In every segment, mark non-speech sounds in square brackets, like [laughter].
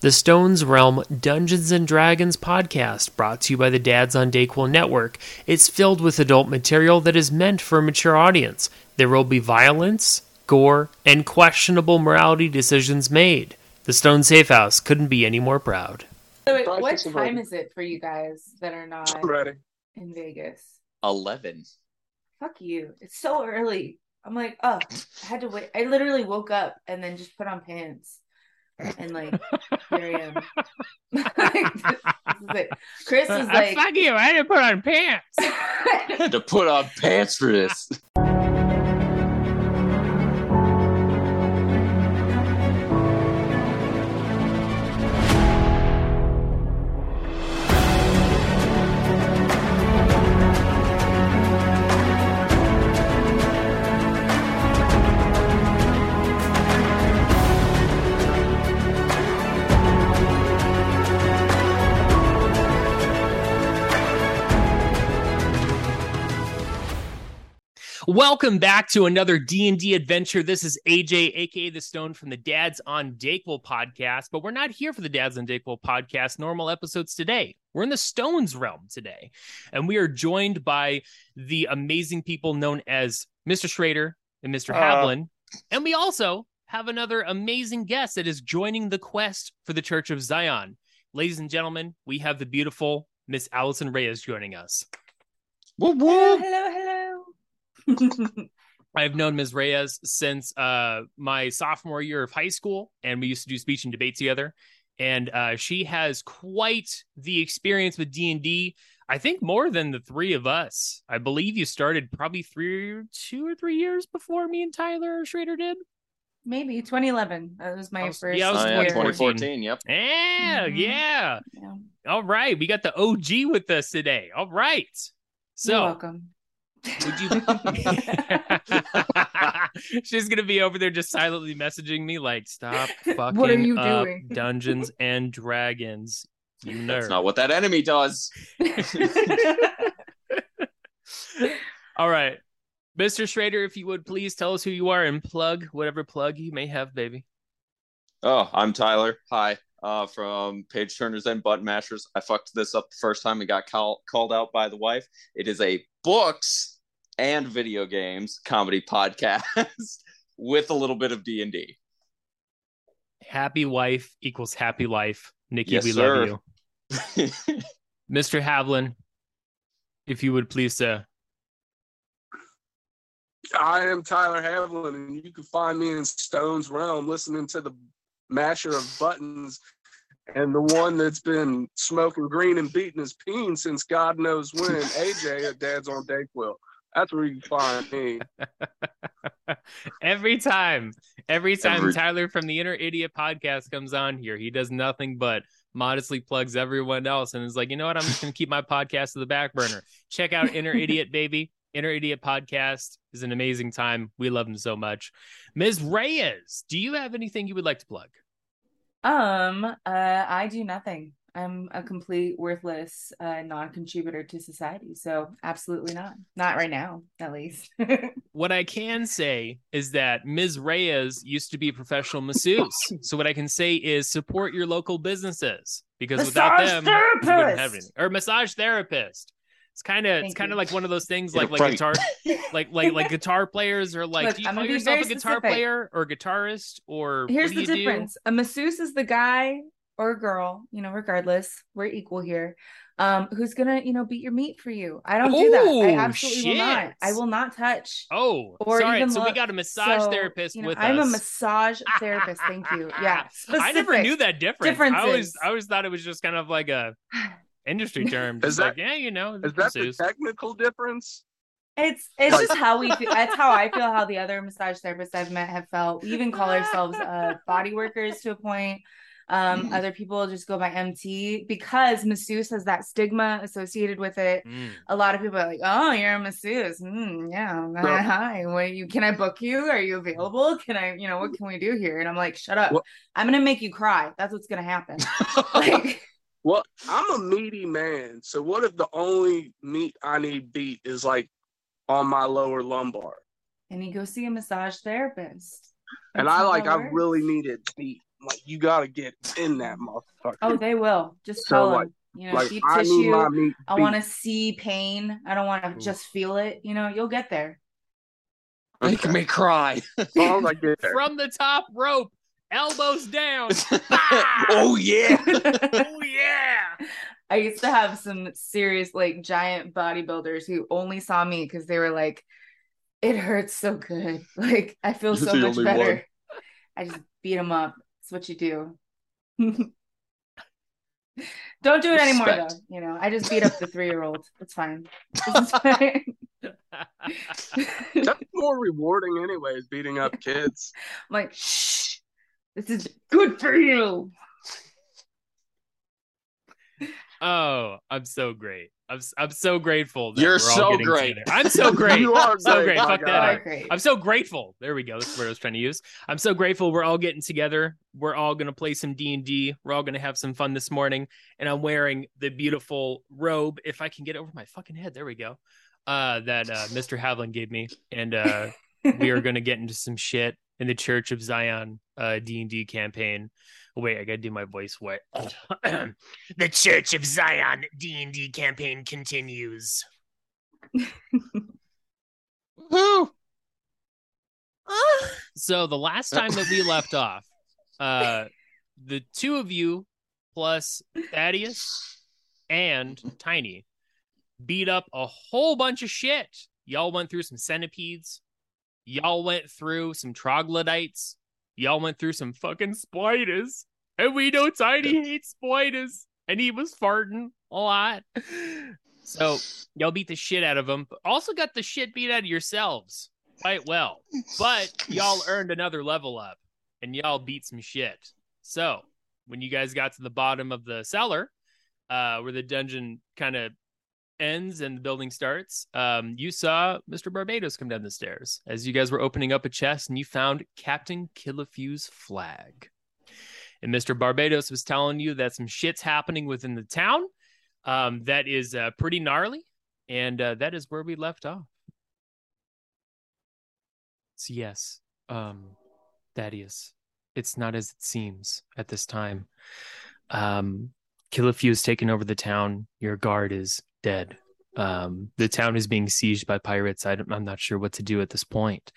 The Stones Realm Dungeons and Dragons podcast, brought to you by the Dads on Dayquil Network, is filled with adult material that is meant for a mature audience. There will be violence, gore, and questionable morality decisions made. The Stone Safe House couldn't be any more proud. So wait, what time is it for you guys that are not ready. in Vegas? 11. Fuck you. It's so early. I'm like, oh, I had to wait. I literally woke up and then just put on pants. And like, here I am. [laughs] [laughs] Like, this is it. Chris uh, is uh, like, fuck you, I didn't put on pants. I [laughs] had to put on pants for this. Welcome back to another D&D adventure. This is AJ, aka The Stone from the Dads on Dayquil podcast, but we're not here for the Dads on Dayquil podcast normal episodes today. We're in the Stones realm today, and we are joined by the amazing people known as Mr. Schrader and Mr. Uh. Havlin, and we also have another amazing guest that is joining the quest for the Church of Zion. Ladies and gentlemen, we have the beautiful Miss Allison Reyes joining us. Woo hello, hello, hello. [laughs] I've known Ms. Reyes since uh, my sophomore year of high school, and we used to do speech and debate together. And uh, she has quite the experience with D and D. I think more than the three of us. I believe you started probably three, two or three years before me and Tyler Schrader did. Maybe 2011. That was my I was- first yeah, I was Oh, year. yeah, 2014. 2014. Yep. Yeah, Mhm. yeah. Yeah. All right, we got the OG with us today. All right, so You're welcome. Would you? [laughs] [laughs] She's gonna be over there just silently messaging me like, "Stop fucking [laughs] What are you up doing?" Dungeons and Dragons, you nerd." That's not what that enemy does. All right, Mr. Schrader, if you would please tell us who you are and plug whatever plug you may have, baby. Oh, I'm Tyler. Hi. Uh, from Page Turners and Button Mashers. I fucked this up the first time and got call- called out by the wife. It is a books and video games comedy podcast [laughs] with a little bit of D and D. Happy wife equals happy life. Nikki, Yes, we sir. love you, [laughs] Mr. Havlin. If you would please, uh, I am Tyler Havlin, and you can find me in Stone's Realm listening to the masher of buttons and the one that's been smoking green and beating his peen since God knows when, [laughs] AJ at Dad's on Dayquil. That's where you can find me. [laughs] every time, every time Every- Tyler from the Inner Idiot podcast comes on here, he does nothing but modestly plugs everyone else and is like, you know what? I'm just going to keep my podcast to the back burner. Check out Inner Idiot, baby. Inner Idiot podcast is an amazing time. We love him so much. Ms. Reyes, do you have anything you would like to plug? Um, uh, I do nothing. I'm a complete worthless uh, non-contributor to society. So absolutely not. Not right now, at least. [laughs] What I can say is that Ms. Reyes used to be a professional masseuse. so what I can say is support your local businesses because without Massage them, you wouldn't have anything. Or massage therapist. It's kind of it's kind of like one of those things like like guitar [laughs] like like like guitar players or like Look, do you I'm call yourself a very guitar specific. player or guitarist or Here's what do the you difference. A masseuse is the guy or girl, you know, regardless, we're equal here. Um, who's gonna, you know, beat your meat for you. I don't do that. I absolutely will not. I will not touch. do? Oh, Or sorry. even So we got a massage So, therapist you know, with I'm us. a massage [laughs] therapist. Thank you. Yeah. I never knew that difference. I always. I always thought it was just kind of like a [sighs] [sighs] [sighs] industry [laughs] term. Just Is that- like, yeah, you know, Is that the masseuse. technical difference? It's it's just how we feel. That's how I feel. How the other massage therapists I've met have felt. We even call ourselves uh, body workers to a point. Um, other people just go by MT because masseuse has that stigma associated with it. Mm. A lot of people are like, "Oh, you're a masseuse. Mm, yeah, So- [laughs] hi. What you? Can I book you? Are you available? Can I? You know, what can we do here?" And I'm like, "Shut up. What- I'm gonna make you cry. That's what's gonna happen." [laughs] like, Well, I'm a meaty man. So what if the only meat I need beat is like on my lower lumbar? and you go see a massage therapist. And I like that I really need it beat. like you gotta get in that motherfucker. Oh, they will. Just So, tell like- them. You know, like deep I need tissue. my meat. I want to see pain. I don't want to just feel it. You know, you'll get there. Make me cry. As long as I get there. [laughs] From the top rope, elbows down. [laughs] oh yeah. oh yeah. [laughs] I used to have some serious, like, giant bodybuilders who only saw me because they were like, it hurts so good. [laughs] Like, I feel You're so much better. one. I just beat them up. That's what you do. Don't do it anymore, though. You know, I just beat up the three year old. It's fine. It's fine. That's more rewarding, anyways. Beating up kids. I'm like, shh, this is good for you. Oh, I'm so great. I'm s- I'm so grateful. That You're we're so getting great. together. I'm so [laughs] great. You are So great, great. my Fuck that up. great. I'm so grateful. There we go. That's what I was trying to use. I'm so grateful. We're all getting together. We're all gonna play some D and D. We're all gonna have some fun this morning. And I'm wearing the beautiful robe. If I can get it over my fucking head, there we go. Uh, that uh, Mr. Havlin gave me, and uh, we are gonna get into some shit in the Church of Zion uh D and D campaign. Oh, wait, I gotta do my voice. What? [clears throat] the Church of Zion D and D campaign continues. [laughs] Woo. So the last time that we [laughs] left off, uh, the two of you plus Thaddeus and Tiny beat up a whole bunch of shit. Y'all went through some centipedes. Y'all went through some troglodytes. Y'all went through some fucking spiders. And we know Tiny hates spiders. And he was farting a lot. [sighs] So y'all beat the shit out of him, but also got the shit beat out of yourselves quite well. But y'all [laughs] earned another level up and y'all beat some shit. So when you guys got to the bottom of the cellar, uh, where the dungeon kind of ends and the building starts, um, you saw Mr. Barbados come down the stairs as you guys were opening up a chest and you found Captain Killafew's flag. And Mr. Barbados was telling you that some shit's happening within the town um, that is uh, pretty gnarly. And uh, that is where we left off. So, yes, um, Thaddeus, it's not as it seems at this time. Um, has taken over the town. Your guard is dead. Um, the town is being sieged by pirates. I don't, I'm not sure what to do at this point.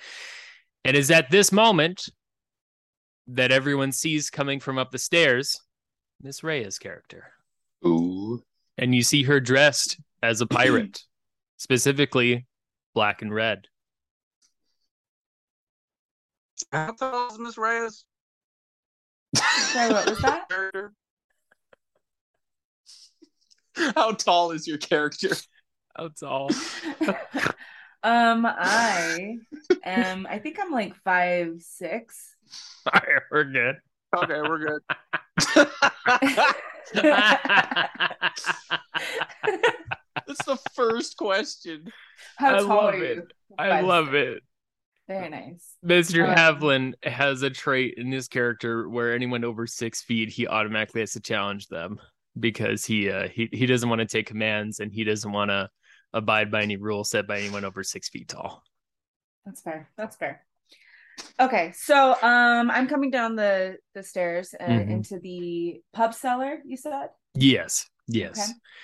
And is at this moment that everyone sees coming from up the stairs Miss Reyes' character. Ooh. And you see her dressed as a pirate, [clears throat] specifically black and red. How tall is Miss Reyes? Sorry, what was that? Character? [laughs] How tall is your character? How tall? [laughs] um, I am. I think I'm like five six. All right, we're good. Okay, we're good. [laughs] That's the first question. How I tall love are it. you? I Five, love six. it. Very nice. Mr. Um, Havlin has a trait in his character where anyone over six feet, he automatically has to challenge them because he uh, he he doesn't want to take commands and he doesn't want to abide by any rules set by anyone over six feet tall. That's fair. That's fair. Okay, so um, I'm coming down the the stairs uh, Mhm. into the pub cellar. You said. Yes, yes,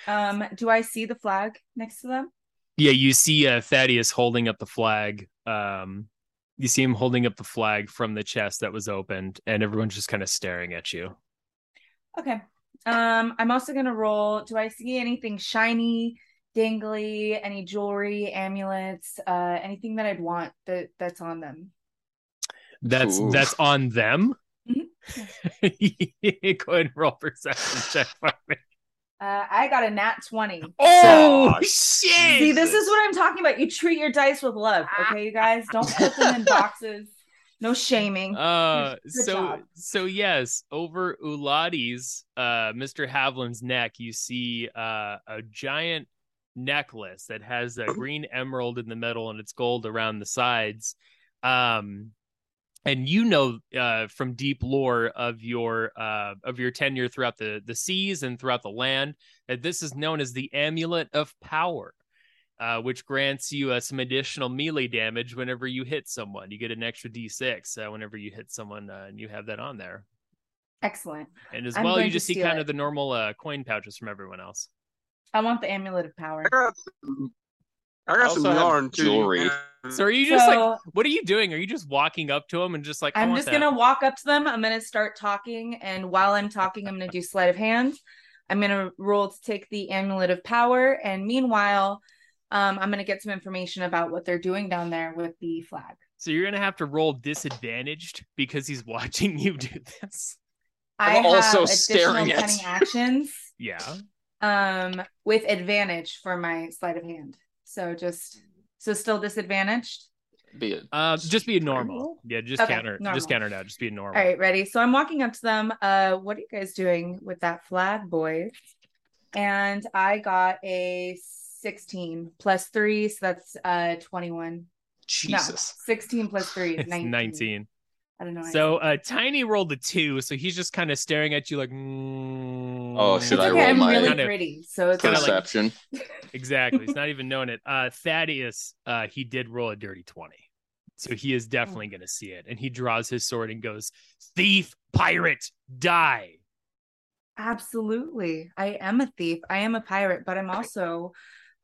Okay. Um, do I see the flag next to them? yeah. You see uh, Thaddeus holding up the flag. Um, you see him holding up the flag from the chest that was opened, and everyone's just kind of staring at you. Okay. Um, I'm also gonna roll. Do I see anything shiny, dangly, any jewelry, amulets, uh, anything that I'd want that that's on them? That's Ooh. that's on them. [laughs] Mhm. Go ahead and roll perception check for me. Uh, I got a nat twenty. Oh shit! See, this is what I'm talking about. You treat your dice with love, okay, you guys? Don't put them in [laughs] boxes. No shaming. Uh, [laughs] Good so job. so yes, over Uladi's uh Mr. Havlin's neck, you see uh a giant necklace that has a green emerald in the middle and it's gold around the sides. Um and you know uh from deep lore of your uh of your tenure throughout the the seas and throughout the land that this is known as the amulet of power. Uh, which grants you uh, some additional melee damage whenever you hit someone. You get an extra d6 uh, whenever you hit someone, uh, and you have that on there. Excellent. And as I'm well, you just see kind it. of the normal uh, coin pouches from everyone else. I want the amulet of power. I got some, I got also some have yarn too. jewelry. So are you just like, what are you doing? Are you just walking up to them and just like, I I'm just that? gonna walk up to them. I'm gonna start talking, and while I'm talking, I'm gonna do sleight of hand. I'm gonna roll to take the amulet of power, and meanwhile, um, I'm gonna get some information about what they're doing down there with the flag. So you're gonna have to roll disadvantaged because he's [laughs] watching you do this. I I'm also have staring at actions, [laughs] Yeah. um, with advantage for my sleight of hand. So just so still disadvantaged. Be it. Um, just be a normal. Yeah, just Okay, counter. normal. Just counter now. Just be a normal. All right, ready. So I'm walking up to them. Uh, what are you guys doing with that flag, boys? And I got a 16 plus three, so that's uh 21. Jesus. No, 16 plus [laughs] three is 19. 19. I don't know. So uh, Tiny rolled a two, so he's just kind of staring at you like. Mm, Oh, should it's I okay, roll I'm my- really pretty, so it's kinda like- [laughs] Exactly. He's not even knowing it. Uh, Thaddeus, uh, he did roll a dirty 20. So he is definitely going to see it. And he draws his sword and goes, Thief, pirate, die. Absolutely. I am a thief. I am a pirate, but I'm also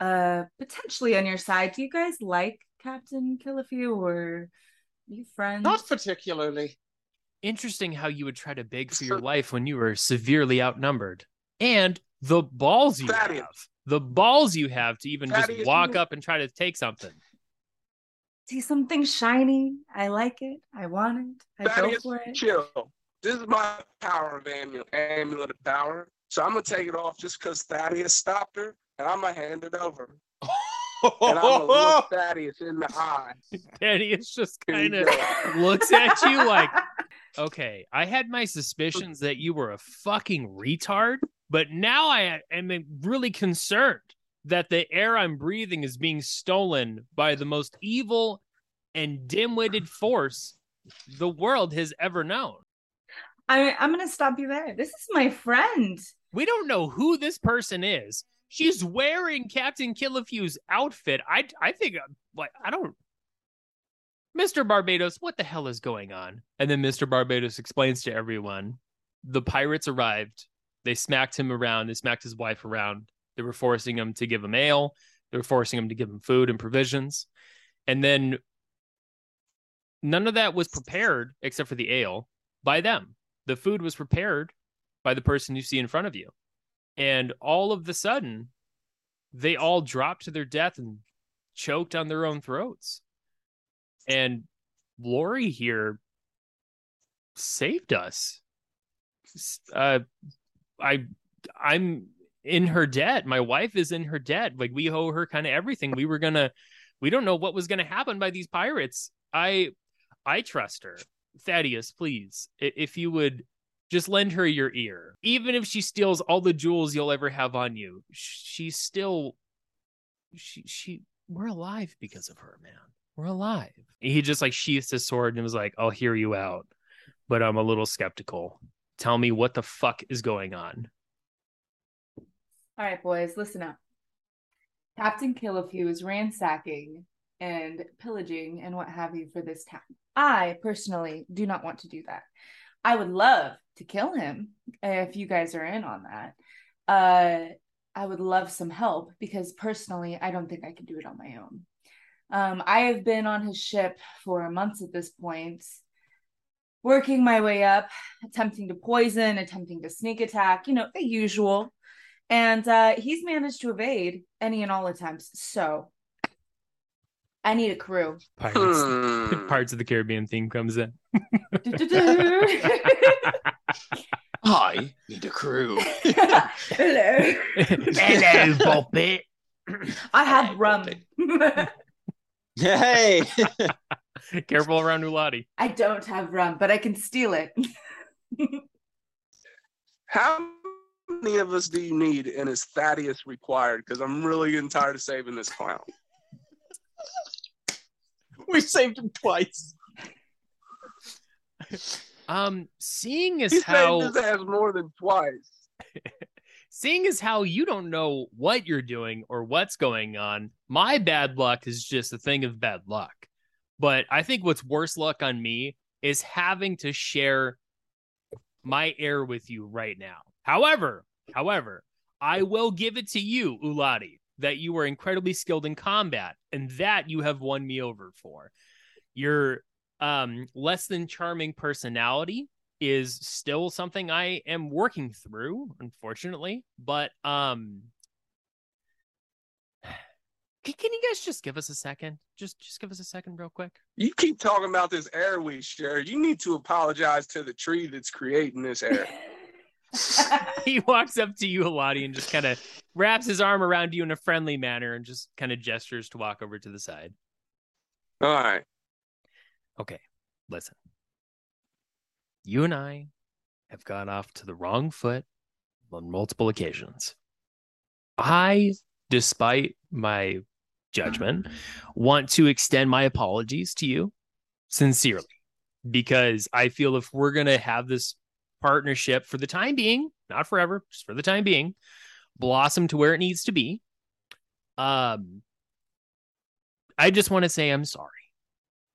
uh potentially on your side. Do you guys like Captain Killafew or are you friends? Not particularly. Interesting how you would try to beg for your life when you were severely outnumbered. And the balls you Thaddeus. have. The balls you have to even just walk up and try to take something. see something shiny. I like it. I want it. I go for it. chill. This is my power of amulet, amulet of power. So I'm gonna take it off just because Thaddeus stopped her, and I'm gonna hand it over. And I'm gonna look [laughs] Thaddeus in the eye. Thaddeus just kind of looks at you like, [laughs] okay, I had my suspicions that you were a fucking retard, but now I am really concerned that the air I'm breathing is being stolen by the most evil and dim-witted force the world has ever known. I, I'm gonna stop you there. This is my friend. We don't know who this person is. She's wearing Captain Killafew's outfit. I I think uh, like I don't Mr. Barbados, what the hell is going on? And then Mr. Barbados explains to everyone the pirates arrived. They smacked him around. They smacked his wife around. They were forcing him to give him ale. They were forcing him to give him food and provisions. And then none of that was prepared except for the ale by them. The food was prepared by the person you see in front of you. And all of the sudden, they all dropped to their death and choked on their own throats. And Lori here saved us. Uh, I, I'm in her debt. My wife is in her debt. Like we owe her kind of everything. We were gonna, we don't know what was gonna happen by these pirates. I, I trust her. Thaddeus, please, if you would just lend her your ear. Even if she steals all the jewels you'll ever have on you, she's still she she we're alive because of her, man. We're alive. He just like sheathed his sword and was like, I'll hear you out, but I'm a little skeptical. Tell me what the fuck is going on. All right, boys, listen up. Captain Killafew is ransacking and pillaging and what have you for this town. I personally do not want to do that. I would love to kill him if you guys are in on that. Uh, I would love some help because personally, I don't think I can do it on my own. Um, I have been on his ship for months at this point, working my way up, attempting to poison, attempting to sneak attack, you know, the usual. And uh, he's managed to evade any and all attempts. So I need a crew. Pirates. Hmm. Pirates of the Caribbean theme comes in. [laughs] [laughs] I need a crew. Hello. [laughs] Hello, Bobbit. I have rum. hey. Careful around Uladi. I don't have rum, but I can steal it. How many of us do you need, and is Thaddeus required? Because I'm really getting tired of saving this clown. [laughs] we saved him twice. Um, seeing as He as saved his ass more than twice. [laughs] seeing as how you don't know what you're doing or what's going on, my bad luck is just a thing of bad luck. But I think what's worse luck on me is having to share my air with you right now. However, however, I will give it to you, Uladi, that you are incredibly skilled in combat, and that you have won me over for. Your um, less than charming personality is still something I am working through, unfortunately. But um, [sighs] can, can you guys just give us a second? Just just give us a second, real quick. You keep talking about this air we share. You need to apologize to the tree that's creating this air. [laughs] [laughs] [laughs] he walks up to you, Aladi, and just kind of wraps his arm around you in a friendly manner and just kind of gestures to walk over to the side. All right. Okay, listen. You and I have gone off to the wrong foot on multiple occasions. I, despite my judgment, want to extend my apologies to you sincerely because I feel if we're going to have this partnership for the time being, not forever, just for the time being, blossom to where it needs to be. Um, I just want to say I'm sorry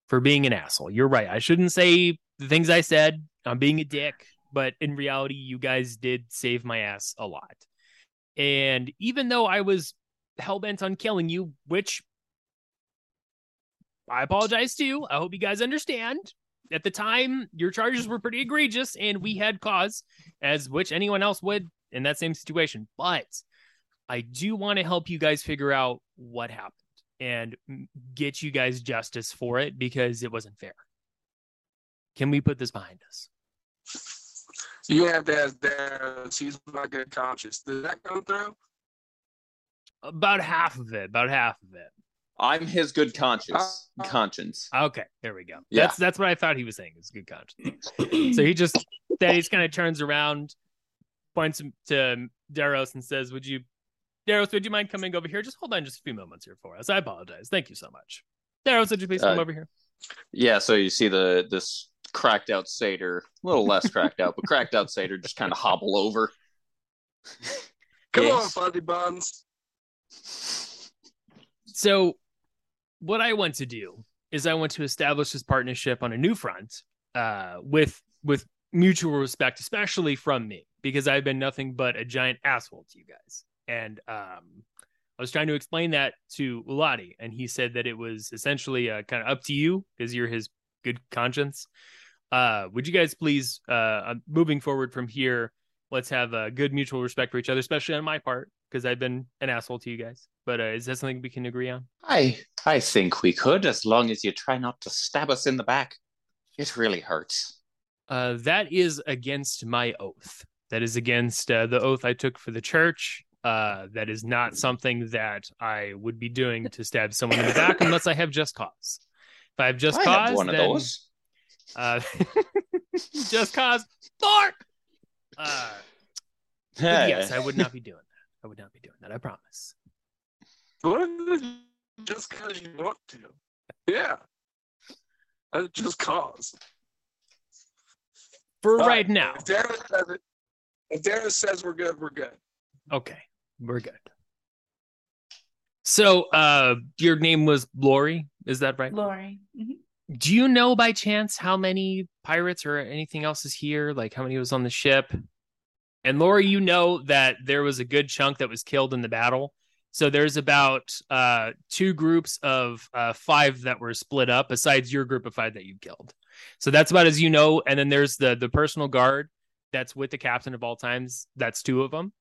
for being an asshole. You're right. I shouldn't say the things I said. I'm being a dick, but in reality, you guys did save my ass a lot. And even though I was hell bent on killing you, which I apologize to, you, I hope you guys understand at the time, your charges were pretty egregious, and we had cause, as which anyone else would in that same situation. But I do want to help you guys figure out what happened and get you guys justice for it because it wasn't fair. Can we put this behind us? You have to ask Dara. She's my good conscience. Did that come through? About half of it. About half of it. I'm his good conscience. Uh, conscience. Okay, there we go. Yeah. That's that's what I thought he was saying. Is good conscience. [clears throat] so he just then he kind of turns around, points to Daros and says, "Would you, Daros? Would you mind coming over here? Just hold on just a few moments here for us. I apologize. Thank you so much. Daros, would you please come uh, over here? Yeah. So you see the this cracked out satyr, a little less cracked out, but cracked out satyr just kind of hobble over. Come yes. on, Fuzzy Buns. So what I want to do is I want to establish this partnership on a new front uh, with with mutual respect, especially from me, because I've been nothing but a giant asshole to you guys. And um, I was trying to explain that to Uladi, and he said that it was essentially uh, kind of up to you because you're his good conscience. Uh, would you guys please, uh, moving forward from here, let's have a good mutual respect for each other, especially on my part, because I've been an asshole to you guys. But uh, is that something we can agree on? I I think we could, as long as you try not to stab us in the back. It really hurts. Uh, that is against my oath. That is against uh, the oath I took for the church. Uh, that is not something that I would be doing to stab someone in the back unless I have just cause. If I have just I cause, have one then, of those. Uh, [laughs] just cause, Thor. Uh, yes, I would not be doing that. I would not be doing that. I promise. Just because you want to. Yeah. That's just cause. For right, right now. If Darius says it, if Darius says we're good, we're good. Okay. We're good. So uh your name was Lori, is that right? Lori. Mm-hmm. Do you know by chance how many pirates or anything else is here? Like how many was on the ship? And Lori, you know that there was a good chunk that was killed in the battle. So there's about uh, two groups of uh, five that were split up, besides your group of five that you killed. So that's about as you know. And then there's the the personal guard that's with the captain of all times. That's two of them.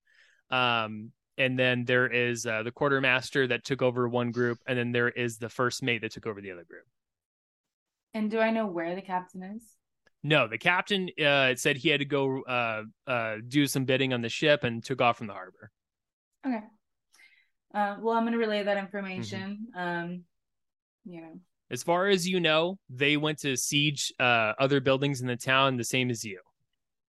Um, and then there is uh, the quartermaster that took over one group, and then there is the first mate that took over the other group. And do I know where the captain is? No, the captain uh, said he had to go uh, uh, do some bidding on the ship and took off from the harbor. Okay. Uh, well, I'm going to relay that information. Mm-hmm. Um, you know, as far as you know, they went to siege uh, other buildings in the town the same as you.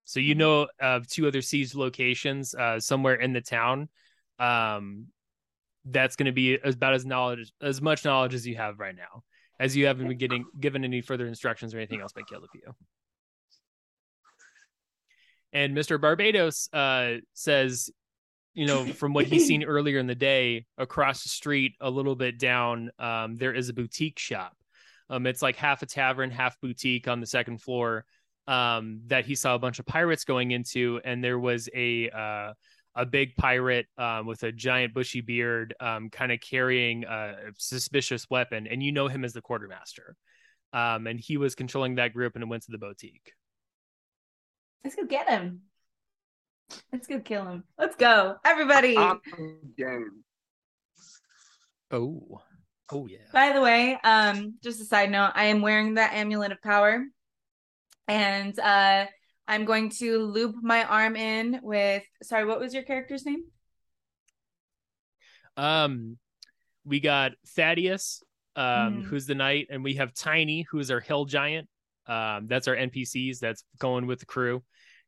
So you mm-hmm. know of two other siege locations uh, somewhere in the town. Um, that's going to be about as knowledge as much knowledge as you have right now, as you haven't been getting given any further instructions or anything else by Killafew. And Mr. Barbados uh, says, you know, from what he's seen earlier in the day, across the street, a little bit down, um, there is a boutique shop. Um, it's like half a tavern, half boutique on the second floor. um, that he saw a bunch of pirates going into, and there was a uh, a big pirate um, with a giant bushy beard, um, kind of carrying a suspicious weapon, and you know him as the quartermaster. Um, and he was controlling that group, and it went to the boutique. Let's go get him. Let's go kill him. Let's go, everybody. Game. Oh, oh yeah. By the way, um, just a side note, I am wearing that amulet of power, and uh, I'm going to loop my arm in with. Sorry, what was your character's name? Um, we got Thaddeus, um, Mhm. who's the knight, and we have Tiny, who's our hill giant. Um, that's our NPCs. That's going with the crew.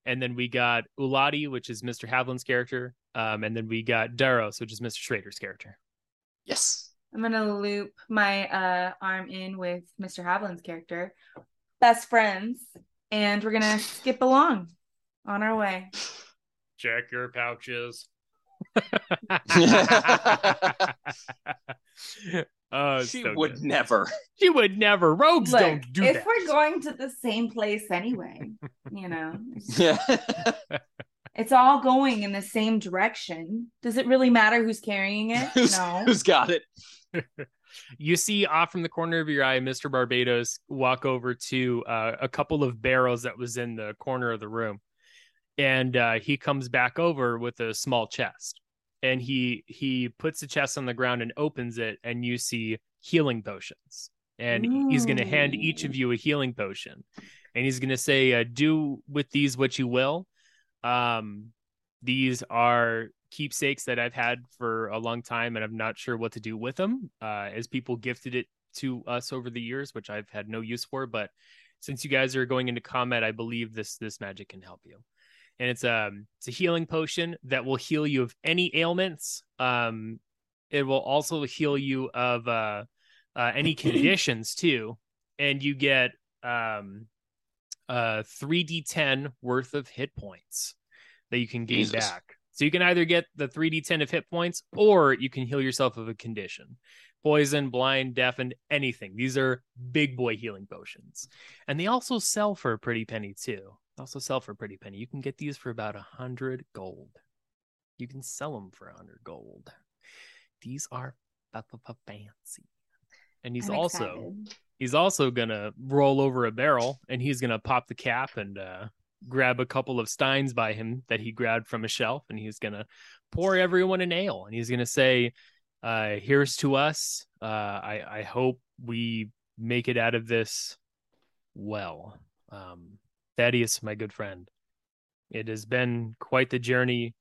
And then we got Uladi, which is Mr. Havlin's character. Um, and then we got Daros, which is Mr. Schrader's character. Yes. I'm gonna loop my uh, arm in with Mr. Havlin's character, best friends, and we're gonna skip along on our way. Check your pouches. [laughs] [laughs] [laughs] oh, she so would good. never. [laughs] She would never. Rogues Look, don't do if that. we're going to the same place anyway, [laughs] you know, Yeah. [laughs] it's all going in the same direction. Does it really matter who's carrying it? who's, no. who's got it? you see off from the corner of your eye mr barbados walk over to uh, a couple of barrels that was in the corner of the room and uh, he comes back over with a small chest and he he puts the chest on the ground and opens it and you see healing potions and he's going to hand each of you a healing potion and he's going to say uh, do with these what you will um these are keepsakes that I've had for a long time, and I'm not sure what to do with them. Uh, as people gifted it to us over the years, which I've had no use for, but since you guys are going into combat, I believe this this magic can help you. And it's um it's a healing potion that will heal you of any ailments. Um, it will also heal you of uh, uh any [clears throat] conditions too, and you get um uh 3d10 worth of hit points that you can gain Jesus. back. So you can either get the 3d10 of hit points or you can heal yourself of a condition. Poison, blind, deafened, anything. These are big boy healing potions. And they also sell for a pretty penny too. Also sell for a pretty penny. You can get these for about a hundred gold. You can sell them for a hundred gold. These are fa- fa- fa- fancy. And he's I'm also excited. he's also gonna roll over a barrel and he's gonna pop the cap and uh, grab a couple of steins by him that he grabbed from a shelf and he's gonna pour everyone an ale and he's gonna say uh here's to us uh i i hope we make it out of this well um thaddeus my good friend. It has been quite the journey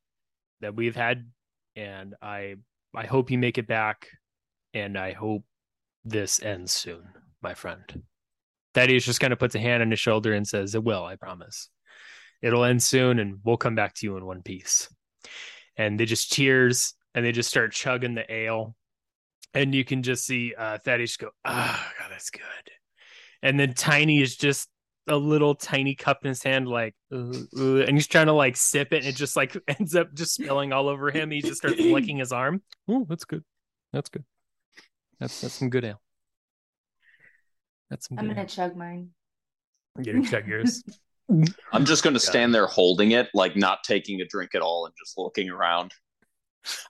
that we've had and i i hope you make it back and i hope this ends soon my friend. Thaddeus just kind of puts a hand on his shoulder and says it will i promise. It'll end soon and we'll come back to you in one piece. And they just cheers and they just start chugging the ale. And you can just see uh thaddeus go oh god that's good. And then tiny is just a little tiny cup in his hand like uh, uh, and he's trying to like sip it and it just like [laughs] ends up just spilling all over him he just starts [clears throat] licking his arm oh that's good that's good that's that's some good ale that's some I'm gonna ale. chug mine. I'm gonna chug yours [laughs] I'm just going to stand there holding it, like not taking a drink at all and just looking around.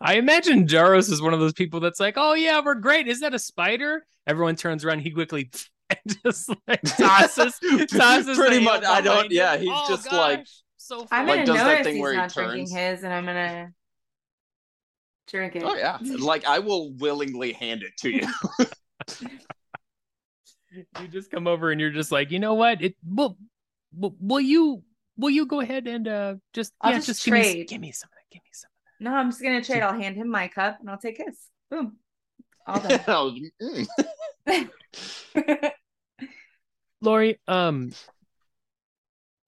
I imagine Daros is one of those people that's like, "Oh yeah, we're great. Is that a spider?" Everyone turns around. He quickly [laughs] and just like tosses, [laughs] tosses. Pretty much, I don't- behind yeah, he's Oh, just like- gosh, so. I'm funny. Like, gonna does that notice thing he's where he not drinking his, and I'm gonna drink it. Oh yeah, [laughs] like I will willingly hand it to you. you just come over and you're just like, you know what? It will. Will, will you? Will you go ahead and uh just I'll yeah, just just, give me, trade. give me some of that. Give me some. Of that. No, I'm just gonna trade. I'll hand him my cup, and I'll take his. Boom. All [laughs] done. Mm. [laughs] [laughs] Lori, um,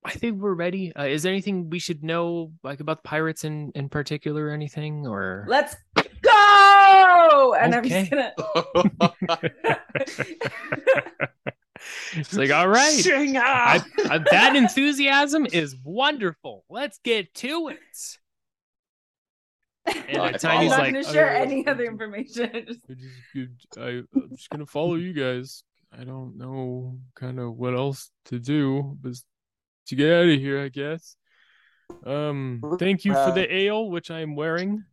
I think we're ready. Uh, is there anything we should know, like about the pirates in in particular, or anything, or? Let's go. And Okay. I'm just gonna. it's like, all right, I! I, that enthusiasm is wonderful. Let's get to it. And I I'm not like, gonna share "Uh, any other information. Just- [laughs] I just, I, I'm just gonna follow you guys. I don't know kind of what else to do, but to get out of here, I guess. Um, thank you for the ale, which I am wearing.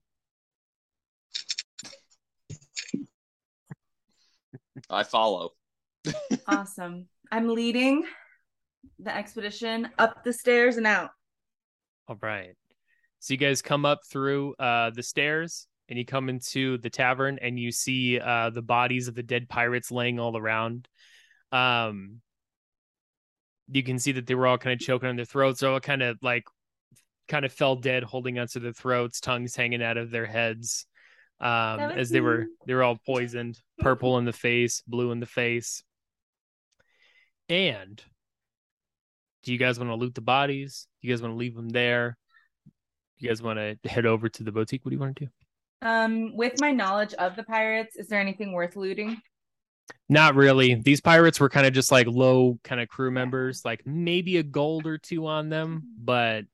I follow. awesome. I'm leading the expedition up the stairs and out. All right. So you guys come up through uh, the stairs and you come into the tavern and you see uh, the bodies of the dead pirates laying all around. Um, you can see that they were all kind of choking on their throats. They're all kind of like, kind of fell dead, holding onto their throats, tongues hanging out of their heads, um, as they were they were all poisoned, purple in the face, blue in the face. And do you guys want to loot the bodies? Do you guys want to leave them there? Do you guys want to head over to the boutique? What do you want to do? Um, with my knowledge of the pirates, is there anything worth looting? Not really. These pirates were kind of just like low kind of crew members, like maybe a gold or two on them, but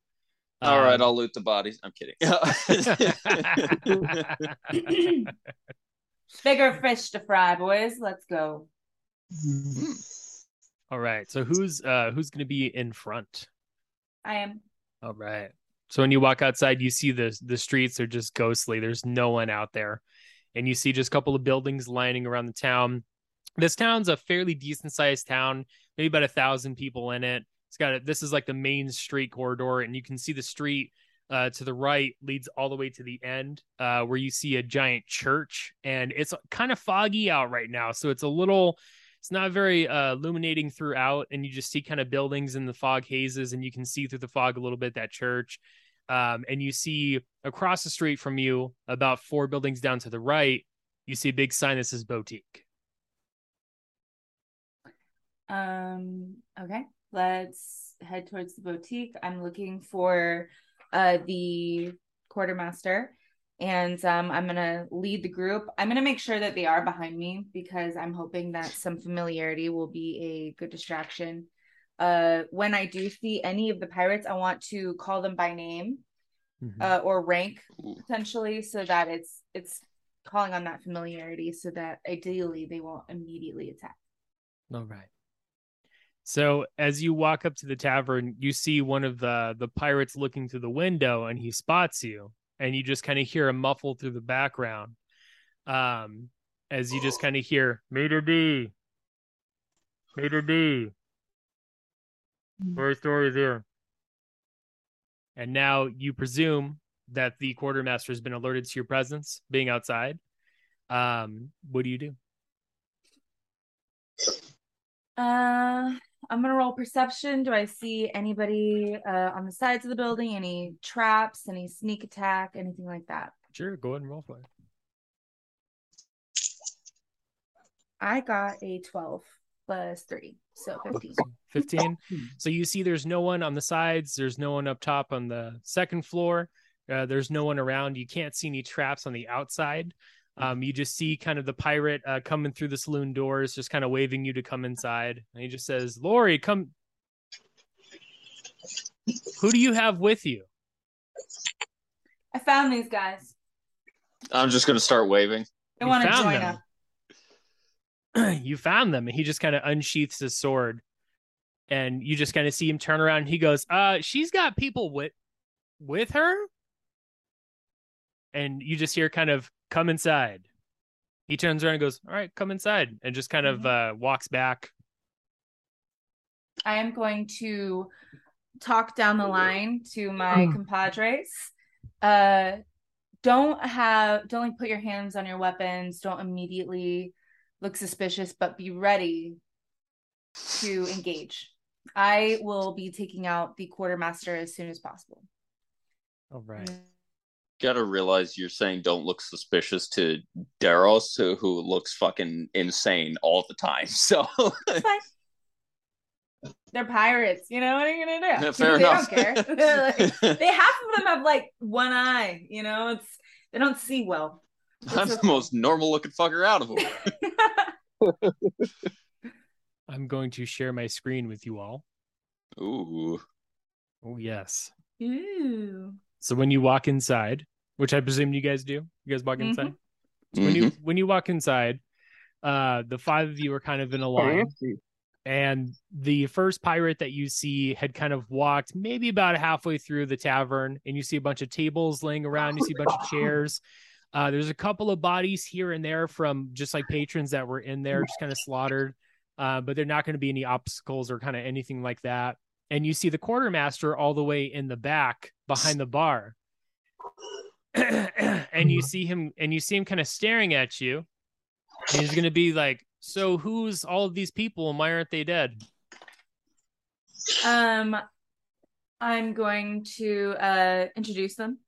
um... all right, um, I'll loot the bodies. I'm kidding. [laughs] [laughs] Bigger fish to fry, boys. Let's go. All right. So who's uh who's gonna be in front? I am. All right. So when you walk outside, you see the the streets are just ghostly. There's no one out there, and you see just a couple of buildings lining around the town. This town's a fairly decent sized town, maybe about a thousand people in it. It's got a, this is like the main street corridor, and you can see the street uh, to the right leads all the way to the end, uh, where you see a giant church, and it's kind of foggy out right now, so it's a little it's not very uh, illuminating throughout, and you just see kind of buildings in the fog hazes, and you can see through the fog a little bit that church. Um, and you see across the street from you, about four buildings down to the right, you see a big sign that says boutique. Um. Okay, let's head towards the boutique. I'm looking for uh the quartermaster and um, I'm gonna lead the group. I'm gonna make sure that they are behind me because I'm hoping that some familiarity will be a good distraction. Uh, when I do see any of the pirates, I want to call them by name mm-hmm. uh, or rank potentially, so that it's it's calling on that familiarity, so that ideally they won't immediately attack. All right. So as you walk up to the tavern, you see one of the the pirates looking through the window, and he spots you and you just kind of hear a muffle through the background um as you just kind of hear Mater D. Mater D. Story stories here. And now you presume that the quartermaster has been alerted to your presence being outside. Um what do you do? Uh I'm gonna roll perception. Do I see anybody uh, on the sides of the building? Any traps? Any sneak attack? Anything like that? Sure, go ahead and roll for it. I got a 12 plus three, so 15. [laughs] 15. so you see, there's no one on the sides. There's no one up top on the second floor. Uh, there's no one around. You can't see any traps on the outside. Um, you just see kind of the pirate uh, coming through the saloon doors, just kind of waving you to come inside. And he just says, Lori, come. Who do you have with you? I found these guys. I'm just going to start waving. I want to join them. up. [clears throat] you found them. And he just kind of unsheaths his sword. And you just kind of see him turn around. And he goes, uh, she's got people with with her and you just hear kind of come inside. He turns around and goes, All right, come inside, and just kind of mm-hmm. uh, walks back. I am going to talk down the line to my compadres. Uh, don't have, don't like put your hands on your weapons. Don't immediately look suspicious, but be ready to engage. I will be taking out the quartermaster as soon as possible. All right. Gotta realize you're saying don't look suspicious to Daros, who, who looks fucking insane all the time. [laughs] So they're pirates, you know what are you gonna do? Fair [laughs] they enough. don't care. [laughs] like, they half of them have like one eye, you know. It's they don't see well. It's I'm okay. the most normal looking fucker out of them. I'm going to share my screen with you all. Ooh. Oh yes. Ooh. So when you walk inside, which I presume you guys do, you guys walk inside. Mm-hmm. So when you mm-hmm. when you walk inside, uh, the five of you are kind of in a line, and the first pirate that you see had kind of walked maybe about halfway through the tavern and you see a bunch of tables laying around you see a bunch of chairs uh, there's a couple of bodies here and there from just like patrons that were in there just kind of slaughtered uh, but they're not going to be any obstacles or kind of anything like that and you see the quartermaster all the way in the back behind the bar [clears throat] and you see him and you see him kind of staring at you and he's going to be like so who's all of these people and why aren't they dead? Um, I'm going to uh introduce them.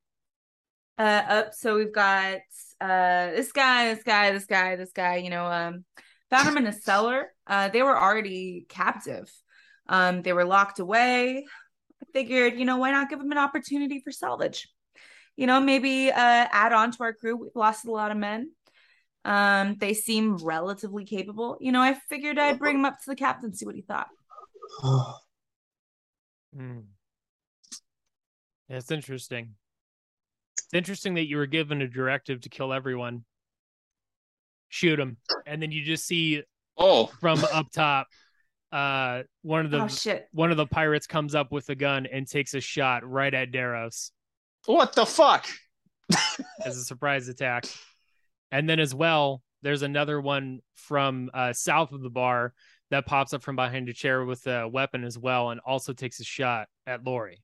Uh, up. So we've got uh this guy, this guy, this guy, this guy. You know, um, found them in a cellar. Uh, they were already captive. Um, they were locked away. I figured, you know, why not give them an opportunity for salvage? You know, maybe uh add on to our crew. We've lost a lot of men. Um, they seem relatively capable. You know, I figured I'd bring him up to the captain, see what he thought. [sighs] Hmm. It's interesting. It's interesting that you were given a directive to kill everyone, shoot them, and then you just see Oh, from up top, uh, one of the oh shit! one of the pirates comes up with a gun and takes a shot right at Daros what the fuck? as a surprise attack. And then as well, there's another one from uh, south of the bar that pops up from behind a chair with a weapon as well, and also takes a shot at Lori.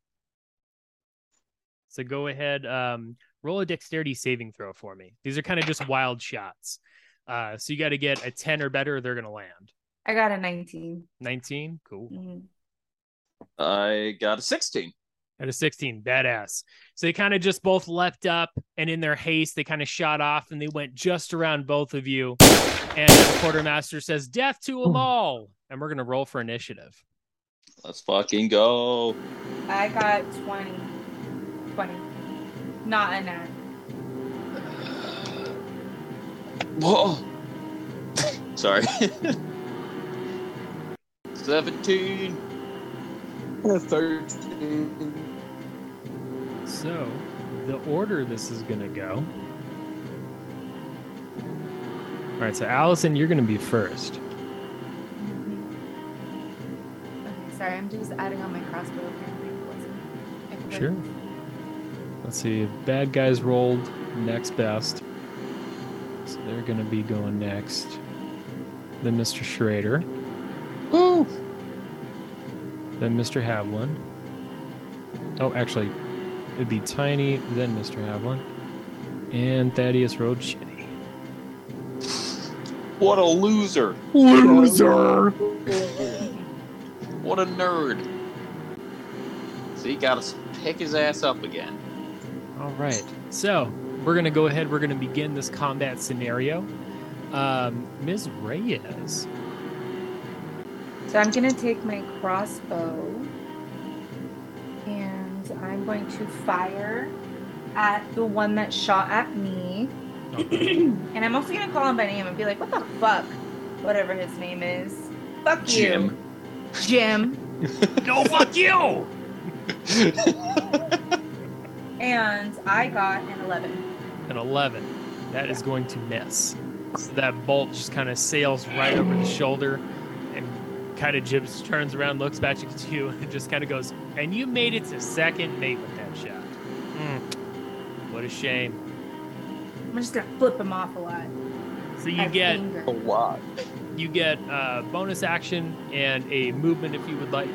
So go ahead, um, roll a dexterity saving throw for me. These are kind of just wild shots. Uh, so you got to get a 10 or better, or they're going to land. I got a 19. 19, cool. Mhm. I got a 16. At a 16, badass. So they kind of just both leapt up, and in their haste, they kind of shot off, and they went just around both of you. And the quartermaster says, "Death to them all!" And we're gonna roll for initiative. Let's fucking go. I got 20. 20. Not a nat. Whoa. [laughs] Sorry. [laughs] 17. Thirteen. So the order this is gonna go. All right, so Allison, you're gonna be first. Okay, sorry, I'm just adding on my crossbow. Apparently, it wasn't. Sure. Let's see. Bad guys rolled next best. So they're going to be going next. Then Mr. Schrader. Woo. Then Mr. Havlin. Oh, actually, it'd be Tiny, then Mr. Havlin. And Thaddeus rode shitty. What a loser. Loser! [laughs] What a nerd. So he got to pick his ass up again. All right. So we're going to go ahead. We're going to begin this combat scenario. Um, Ms. Reyes. So I'm gonna take my crossbow and I'm going to fire at the one that shot at me. [clears throat] and I'm also gonna call him by name and be like, what the fuck? Whatever his name is. Fuck you. Jim. Jim. [laughs] no, fuck you! And I got an 11. An 11. That is going to miss. So that bolt just kind of sails right over the shoulder kind of Jibs turns around, looks back at you, [laughs] and just kind of goes, And you made it to second mate with that shot. Hmm. What a shame. I'm just gonna flip him off a lot. So you As get anger. A lot. you get uh, bonus action and a movement if you would like.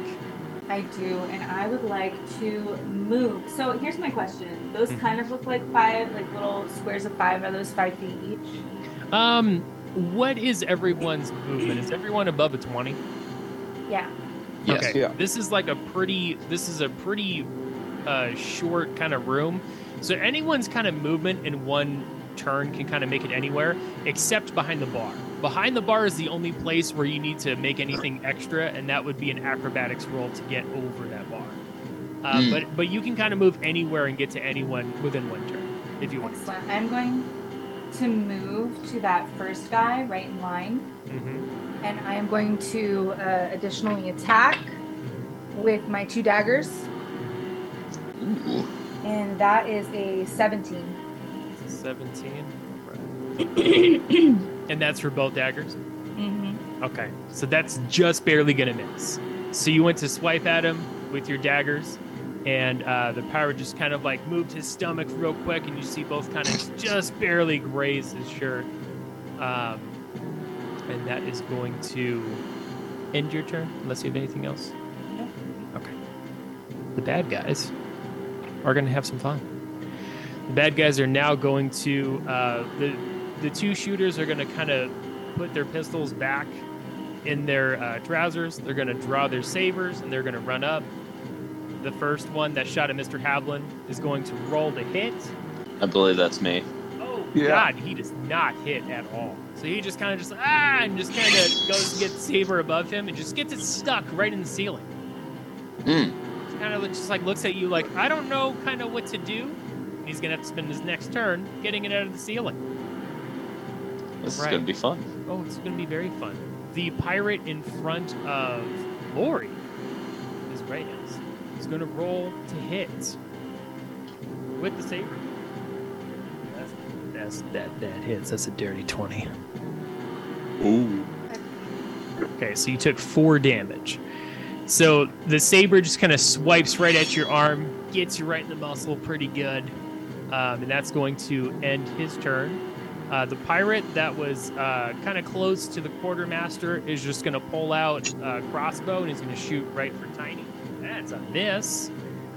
I do, and I would like to move. So here's my question: Those Mhm. kind of look like five, like little squares of five. Are those five feet each? Um, what is everyone's movement? Is everyone above a twenty? Yeah. Yes. Okay. Yeah. This is like a pretty. This is a pretty uh, short kind of room, so anyone's kind of movement in one turn can kind of make it anywhere except behind the bar. Behind the bar is the only place where you need to make anything extra, and that would be an acrobatics roll to get over that bar. Uh, Mm. But but you can kind of move anywhere and get to anyone within one turn if you want. Excellent. I'm going to move to that first guy right in line, Mm-hmm. And I am going to uh, additionally attack with my two daggers, Ooh. and that is a 17. 17. Right. [coughs] and that's for both daggers. Mm-hmm. Okay, so that's just barely gonna miss. So you went to swipe at him with your daggers, and uh, the pirate just kind of like moved his stomach real quick, and you see both kind of just barely graze his shirt. Um, and that is going to end your turn, unless you have anything else. Okay. The bad guys are going to have some fun. The bad guys are now going to uh, the the two shooters are going to kind of put their pistols back in their uh, trousers. They're going to draw their sabers and they're going to run up. The first one that shot at Mr. Havlin is going to roll to hit. I believe that's me. Oh Yeah. God, he does not hit at all. So he just kind of just ah, and just kind of goes to get the saber above him and just gets it stuck right in the ceiling. Mm. Kind of just like looks at you like I don't know, kind of what to do. He's gonna have to spend his next turn getting it out of the ceiling. This is gonna be fun. Oh, it's gonna be very fun. The pirate in front of Lori is right is is gonna roll to hit with the saber. That's, that that hits. That's a dirty twenty. Ooh. Okay, so you took four damage. So the saber just kind of swipes right at your arm, gets you right in the muscle pretty good, um, and that's going to end his turn. Uh, the pirate that was uh, kind of close to the quartermaster is just going to pull out a crossbow and he's going to shoot right for Tiny. That's a miss.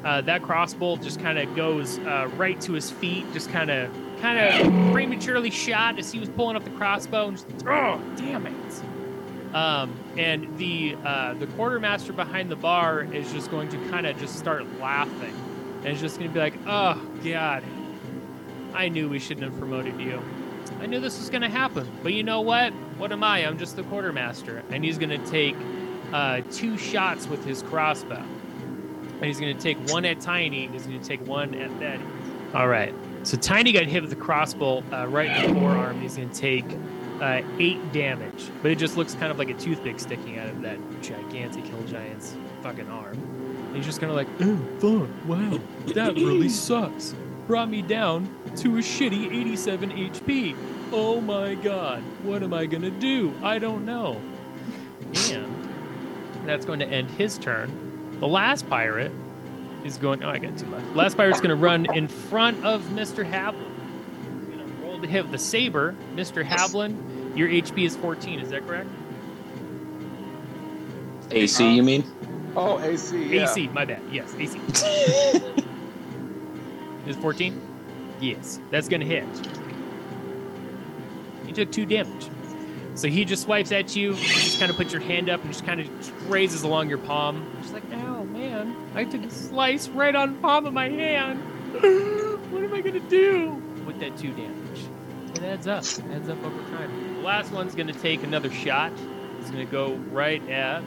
Uh, that crossbow just kind of goes uh, right to his feet, just kind of kind of prematurely shot as he was pulling up the crossbow. And just, oh, damn it! Um, and the uh, the quartermaster behind the bar is just going to kind of just start laughing, and it's just going to be like, "Oh God, I knew we shouldn't have promoted you. I knew this was going to happen. But you know what? What am I? I'm just the quartermaster." And he's going to take uh, two shots with his crossbow, and he's going to take one at Tiny, and he's going to take one at Betty. All right. So Tiny got hit with the crossbow uh, right in the forearm. He's going to take uh, eight damage, but it just looks kind of like a toothpick sticking out of that gigantic hill giant's fucking arm. And he's just kind of like, oh, fuck, wow, that really [clears throat] sucks. Brought me down to a shitty 87 HP. Oh my god, what am I gonna do? I don't know. And that's going to end his turn. The last pirate is going. Oh, I got two left. Last pirate's going to run in front of Mr. Havlin. He's going to roll to hit with the saber. Mr. Havlin, your HP is 14. Is that correct? AC, uh, you mean? Oh, AC. Yeah. AC. My bad. Yes, AC. [laughs] is 14. Yes, that's going to hit. You took two damage. So he just swipes at you. You just kind of puts your hand up and just kind of grazes along your palm. Just like, oh man, I took a slice right on palm of my hand. [laughs] what am I gonna do with that two damage? It adds up. It adds up over time. The last one's gonna take another shot. It's gonna go right at.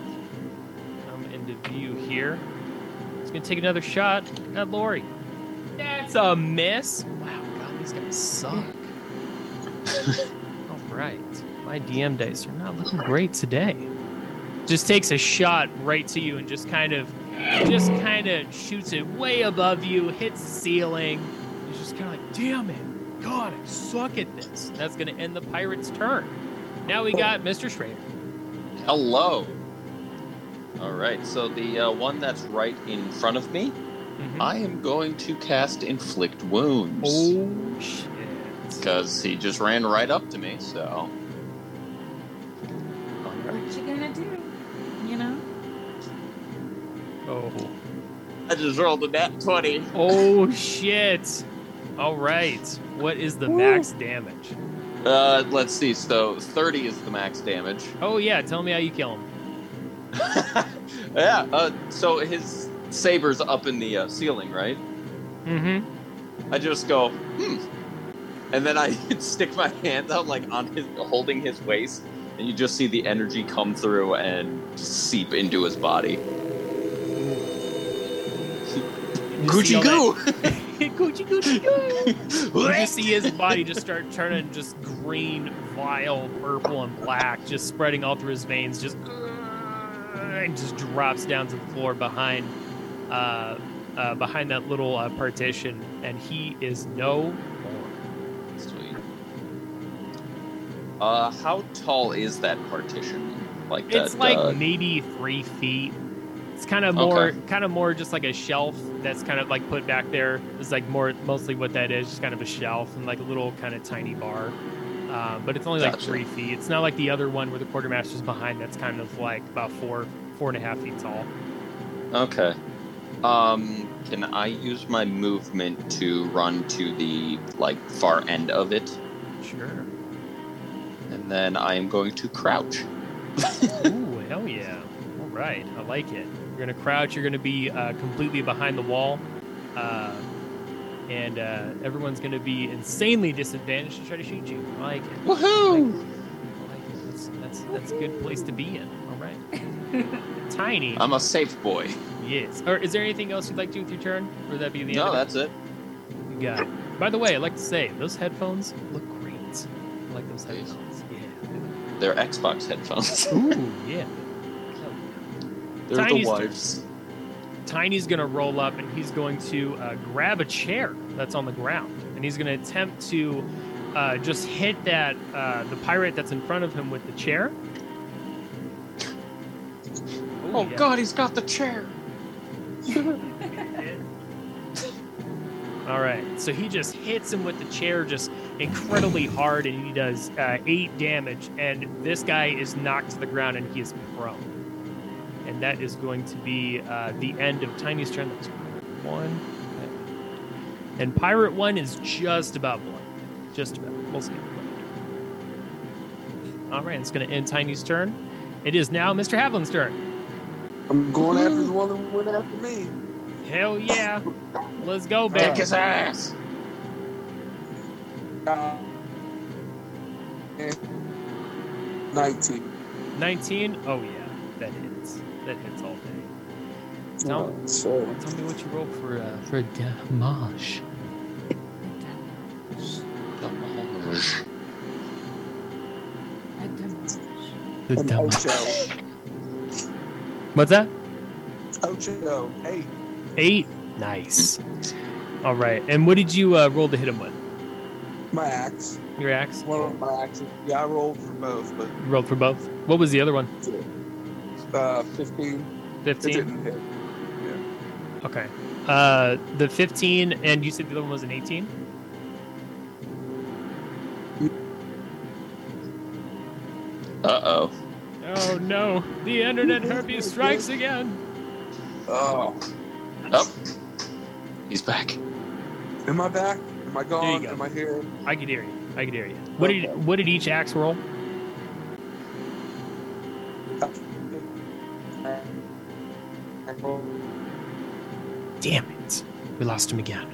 Come into view here. It's gonna take another shot at Lori. That's a miss. Wow, God, these guys suck. [laughs] All right. My DM dice are not looking great today. Just takes a shot right to you and just kind of just kind of shoots it way above you, hits the ceiling. He's just kind of like, damn it. God, I suck at this. That's gonna end the pirate's turn. Now we got Mr. Schrader. Hello. All right, so the uh, one that's right in front of me, Mhm. I am going to cast Inflict Wounds. Oh shit. Because he just ran right up to me, so. All What right. you gonna do? You know? Oh. I just rolled a nat 20. Oh shit. All right. What is the max damage? Uh, let's see, so 30 is the max damage. Oh yeah, tell me how you kill him. [laughs] yeah, uh, so his saber's up in the uh, ceiling, right? Mm-hmm. I just go, hmm. And then I [laughs] stick my hand out, like, on his, holding his waist, and you just see the energy come through and seep into his body. Gucci goo! [laughs] Gucci Gucci Goo! [laughs] You just see his body just start turning just green, vile, purple, and black, just spreading all through his veins, just and just drops down to the floor behind uh, uh, behind that little uh, partition, and he is no more. Sweet. Uh, how tall is that partition? Like that. It's like uh, maybe three feet. It's kind of more, Okay. kind of more just like a shelf that's kind of like put back there. It's like more, mostly what that is, just kind of a shelf and like a little kind of tiny bar. Um, but it's only like Gotcha. three feet. It's not like the other one where the quartermaster's behind. That's kind of like about four, four and a half feet tall. Okay. Um, can I use my movement to run to the like far end of it, Sure. and then I am going to crouch. [laughs] Ooh, hell yeah! All right, I like it. You're gonna crouch. You're gonna be uh, completely behind the wall, uh, and uh, everyone's gonna be insanely disadvantaged to try to shoot you. I like it. Woohoo! I like it. That's that's that's a good place to be in. All right. [laughs] Tiny. I'm a safe boy. yes. Or is there anything else you'd like to do with your turn? Or would that be the end? No, that's it. You got it. By the way, I'd like to say those headphones look great. I like those headphones. Yeah. They're Xbox headphones. Ooh, [laughs] yeah. They're Tiny's the turn. wives. Tiny's gonna roll up and he's going to uh, grab a chair that's on the ground and he's gonna attempt to uh, just hit that uh, the pirate that's in front of him with the chair. Ooh, Oh yeah. God, he's got the chair. [laughs] All right, so he just hits him with the chair just incredibly hard, and he does uh, eight damage. And this guy is knocked to the ground, and he is prone. And that is going to be uh, the end of Tiny's turn. That was Pirate one, and Pirate one is just about blood, just about. We'll see. All right, it's going to end Tiny's turn. It is now Mr. Havlin's turn. I'm going after the one that went after me. Hell yeah, let's go, Kick baby. his ass. Uh, 19. 19. Oh yeah, that hits. That hits all day. Tell, Uh, so tell me what you rolled for uh, for damage. The an damage. What's that? Ocho. Eight. Eight. Nice. All right. And what did you uh, roll to hit him with? My axe. Your axe. One of my axes. Yeah, I rolled for both, but You rolled for both. What was the other one? Uh, 15. It 15. didn't hit. Okay. Uh, the 15, and you said the other one was an 18. Uh oh. Oh no! The internet herpes strikes again. Oh. Oh. He's back. Am I back? Am I gone? go. Am I here? I can hear you. I can hear you. What Okay. did what did each axe roll? Damn it. We lost him again.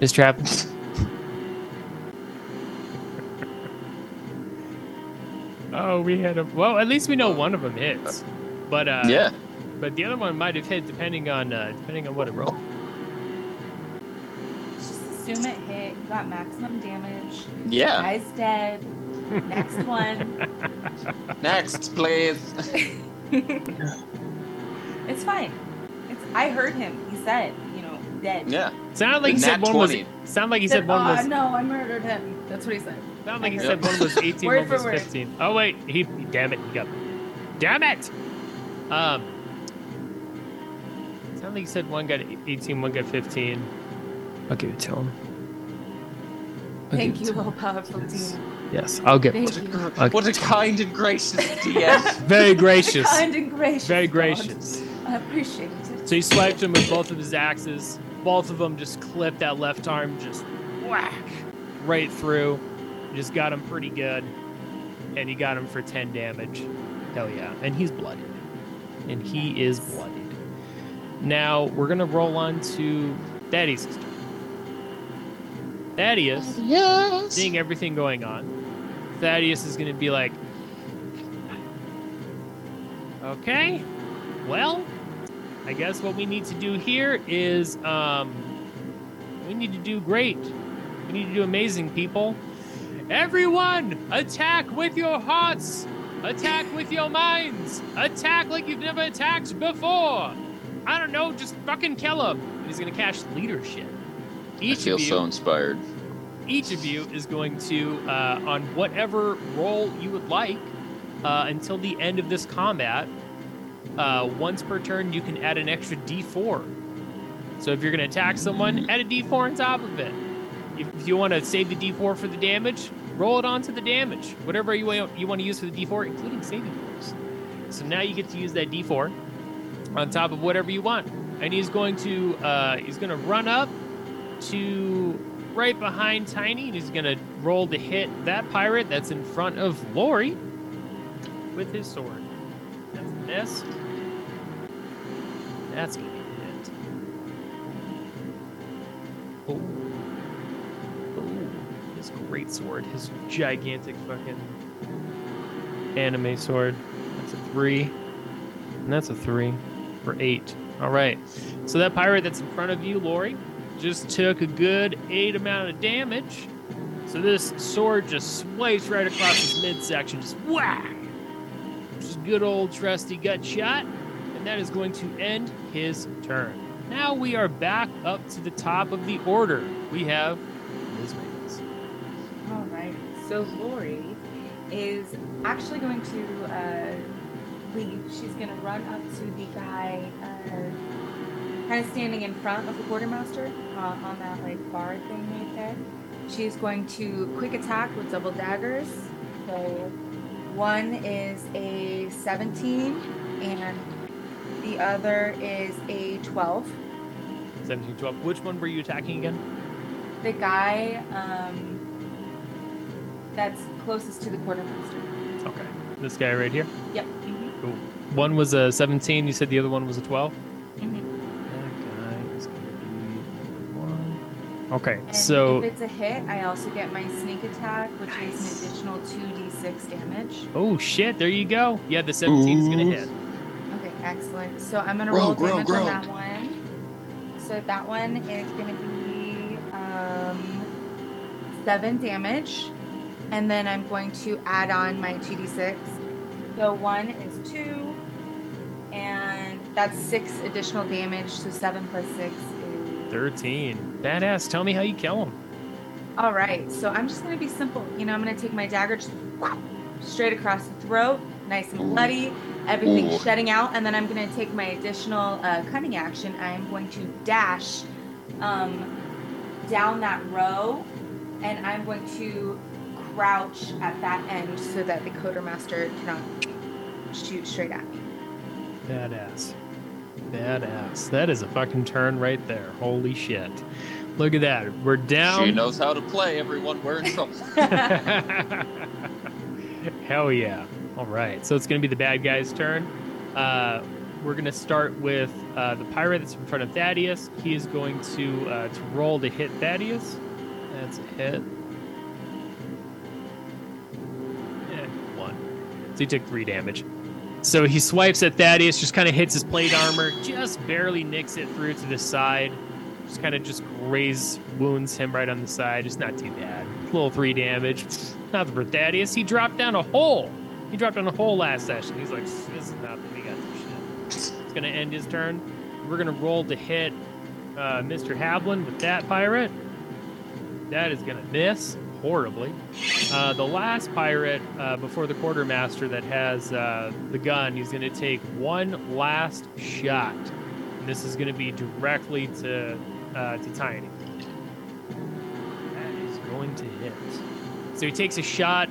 Mr. Evans. [laughs] oh, we had a well. At least we know one of them hits, but uh, yeah. But the other one might have hit depending on uh, depending on what it rolled. Just assume it hit. You got maximum damage. Yeah. Guy's dead. Next one. [laughs] Next, please. [laughs] it's fine. It's. I heard him. He said, you know, dead. Yeah. Sounded like he said one was. 20. Sounded like he He said one "Ah, was. no, I murdered him. That's what he said. Sounded like he said one was [laughs] 18, Word one was word. 15. Oh wait, he damn it, he got Damn it! Um Sound like he said one got 18, one got 15. I'll give it to him. I'll Thank you, all powerful Yes. team. Yes, I'll get it. Thank to you. I'll What a kind and gracious [laughs] DM. Very gracious. Kind and gracious. Very God. gracious. I appreciate it. So he swiped him with both of his axes. Both of them just clipped that left arm, just whack right through. Just got him pretty good. And he got him for 10 damage. Hell yeah. And he's bloodied, And he is bloodied. Now we're going to roll on to Thaddeus' turn. Thaddeus, yes. seeing everything going on, Thaddeus is going to be like, okay, well, I guess what we need to do here is um, we need to do great. We need to do amazing, people. Everyone, attack with your hearts. Attack with your minds. Attack like you've never attacked before. I don't know, just fucking kill him. And he's gonna cash leadership. I Each feel of you, so inspired. each of you is going to, uh, on whatever role you would like, uh, until the end of this combat. Uh, once per turn, you can add an extra d4. So if you're going to attack someone, add a d4 on top of it. If you want to save the d4 for the damage, roll it onto the damage. Whatever you want, you want to use for the d4, including saving throws. So now you get to use that d4 on top of whatever you want, and he's going to uh, he's going to run up to right behind Tiny, and he's going to roll to hit that pirate that's in front of Lori with his sword. That's a miss. That's to be a hit. Oh. Oh. His great sword. His gigantic fucking anime sword. That's a three. And that's a three for eight. All right. So that pirate that's in front of you, Lori, just took a good eight amount of damage. So this sword just swipes right across his midsection, just whack. Just good old trusty gut shot. And that is going to end his turn. Now we are back up to the top of the order. We have Ms. All right. So Lori is actually going to uh, leave. She's going to run up to the guy, uh, kind of standing in front of the quartermaster uh, on that like bar thing right there. She's going to quick attack with double daggers. So one is a 17 and the other is a 12. 17, 12. Which one were you attacking again? The guy um, that's closest to the quartermaster. Okay. This guy right here? Yep. mhm, Cool. One was a 17. You said the other one was a 12? mhm. That guy is going to be one. Okay, And so. if it's a hit, I also get my sneak attack, which is an additional 2d6 damage. Oh, shit. There you go. Yeah, the 17 is going to hit. Okay, excellent. So I'm gonna Grow, roll grow, damage grow. on that one. So that one is gonna be um, seven damage, and then I'm going to add on my 2d6. So one is two, and that's six additional damage. So seven plus six is 13. Badass. Tell me how you kill him. All right, so I'm just gonna be simple. You know, I'm gonna take my dagger just straight across the throat, nice and bloody, everything Ooh. shedding out, and then I'm gonna take my additional uh, cunning action. I am going to dash um, down that row, and I'm going to crouch at that end so that the coder quartermaster cannot shoot straight at me. Badass. Badass. That is a fucking turn right there. Holy shit. Look at that. We're down. She knows how to play. Everyone, we're in trouble. [laughs] Hell yeah. All right. So it's going to be the bad guy's turn. Uh, we're going to start with uh, the pirate that's in front of Thaddeus. He is going to, uh, to roll to hit Thaddeus. That's a hit. Eh, one. So he took three damage. So he swipes at Thaddeus, just kind of hits his plate armor, just barely nicks it through to the side. Just kind of just graze wounds him right on the side. It's not too bad. A Little three damage. Not for Thaddeus. He dropped down a hole. He dropped on a hole last session. He's like, this is nothing. We got shit. It's gonna end his turn. We're gonna roll to hit uh, Mr. Havlin with that pirate. That is gonna miss horribly. Uh, the last pirate uh, before the quartermaster that has uh, the gun, he's gonna take one last shot. And this is gonna be directly to uh, to Tiny. That is going to hit. So he takes a shot,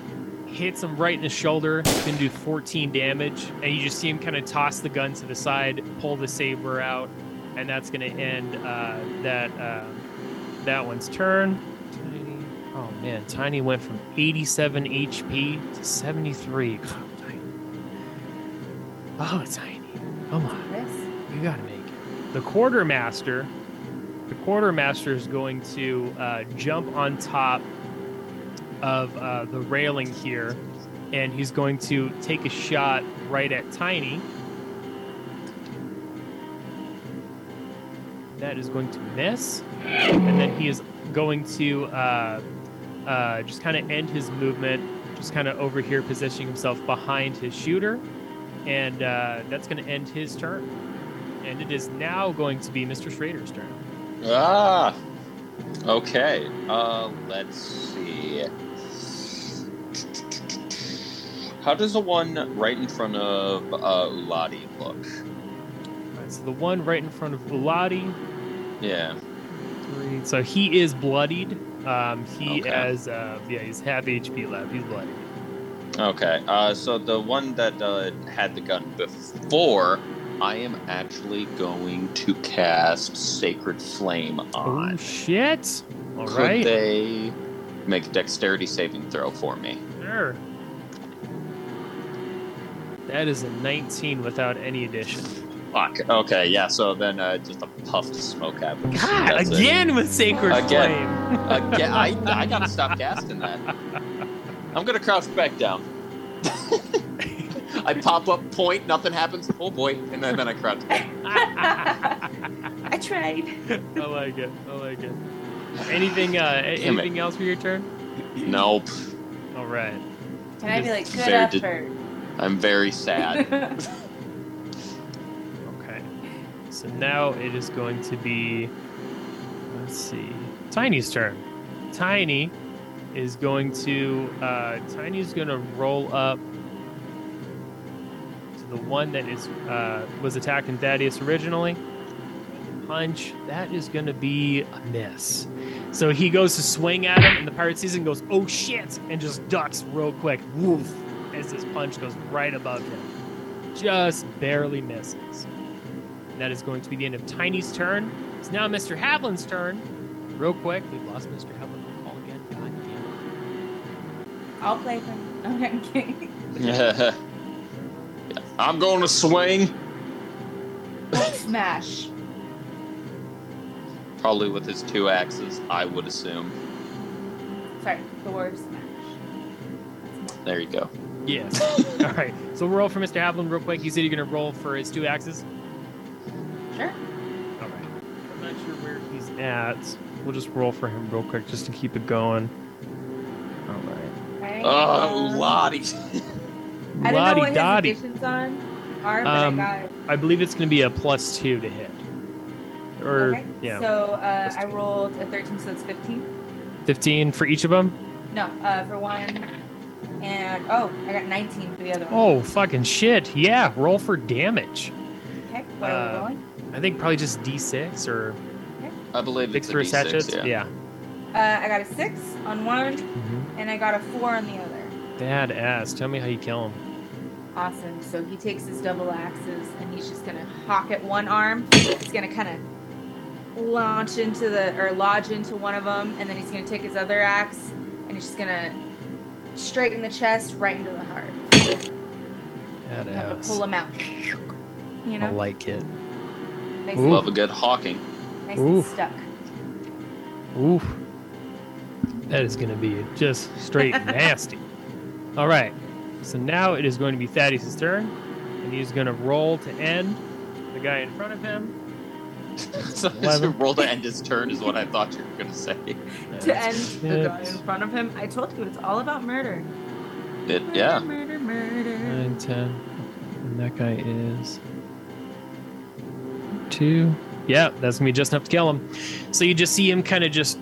hits him right in the shoulder. can do 14 damage, and you just see him kind of toss the gun to the side, pull the saber out, and that's gonna end uh, that uh, that one's turn. Tiny. Oh man, Tiny went from 87 HP to 73. God, Tiny. Oh, Tiny, come on. This? You gotta make it. The quartermaster, the quartermaster is going to uh, jump on top of uh, the railing here, and he's going to take a shot right at Tiny. That is going to miss, and then he is going to uh, uh, just kind of end his movement, just kind of over here, positioning himself behind his shooter, and uh, that's going to end his turn. And it is now going to be Mr. Schrader's turn. ah. Okay. Uh, let's see. How does the one right in front of uh, Uladi look? Alright, so the one right in front of Uladi. Yeah. Three. So he is bloodied. Um, he Okay. has uh, yeah, he's half HP left. He's bloodied. Okay. Uh, so the one that uh, had the gun before, I am actually going to cast Sacred Flame Oh on. shit! All Could right. they make a dexterity saving throw for me? Sure. That is a 19 without any addition. Fuck. Okay. Yeah. So then uh, just a puff of smoke happens. God, That's it. again with Sacred Again. Flame. [laughs] Again, I, I gotta stop casting that. I'm gonna crouch back down. [laughs] I pop up, point, nothing happens. Oh boy, and then, then I crouch back. [laughs] I tried. I like it. I like it. Anything? Uh, a- Damn it. anything else for your turn? Nope. All right. Can I be like, good Very effort? I'm very sad. [laughs] Okay. So now it is going to be. Let's see. Tiny's turn. Tiny is going to. Uh, Tiny's going to roll up to the one that is uh, was attacking Thaddeus originally. Punch. That is going to be a miss. So he goes to swing at him, and the pirate season goes, "Oh shit!" and just ducks real quick. Woof! As this punch goes right above him just barely misses. And that is going to be the end of Tiny's turn. It's now Mr. Havlin's turn. Real quick, we've lost Mr. Havlin on the call again. God damn I'll play for him. [laughs] Okay, I'm kidding. Yeah. [laughs] I'm going to swing, Smash. probably with his two axes, I would assume. Sorry, the Thor smash. There you go. It. Yes. [laughs] All right. So we'll roll for Mr. Havlin real quick. You said you're going to roll for his two axes? Sure. All right. I'm not sure where he's at. We'll just roll for him real quick just to keep it going. All right. Right. Oh, Lottie. I don't know what Lottie his Dottie. additions on are, but Um, I got I believe it's going to be a plus two to hit. Or, okay. yeah, So uh, I rolled a 13, so it's 15. 15 for each of them. No, uh, for one. And oh, I got 19 for the other one. Oh, fucking shit. Yeah, roll for damage. Okay, what are we uh, rolling? I think probably just d6 or I believe six it's a for a D6, sachet. yeah. Yeah. Uh, I got a six on one, Mm-hmm. and I got a four on the other. Badass. Tell me how you kill him. Awesome. So he takes his double axes and he's just gonna hawk at one arm. He's gonna kind of launch into the or lodge into one of them, and then he's gonna take his other axe and he's just gonna straighten the chest right into the heart. Have to pull Badass. him out. You I know, like it. nice, Love a good hawking. nice and Oof. stuck. Oof. That is going to be just straight [laughs] nasty. All right. So now it is going to be Thaddeus' turn, and he's going to roll to end the guy in front of him. [laughs] so Eleven. roll to end his turn is what I thought you were going to say. To [laughs] end the guy in front of him, I told you it's all about murder. It, yeah. Murder, murder. Nine, ten. And that guy is two. Yeah, that's gonna be just enough to kill him. So you just see him kind of just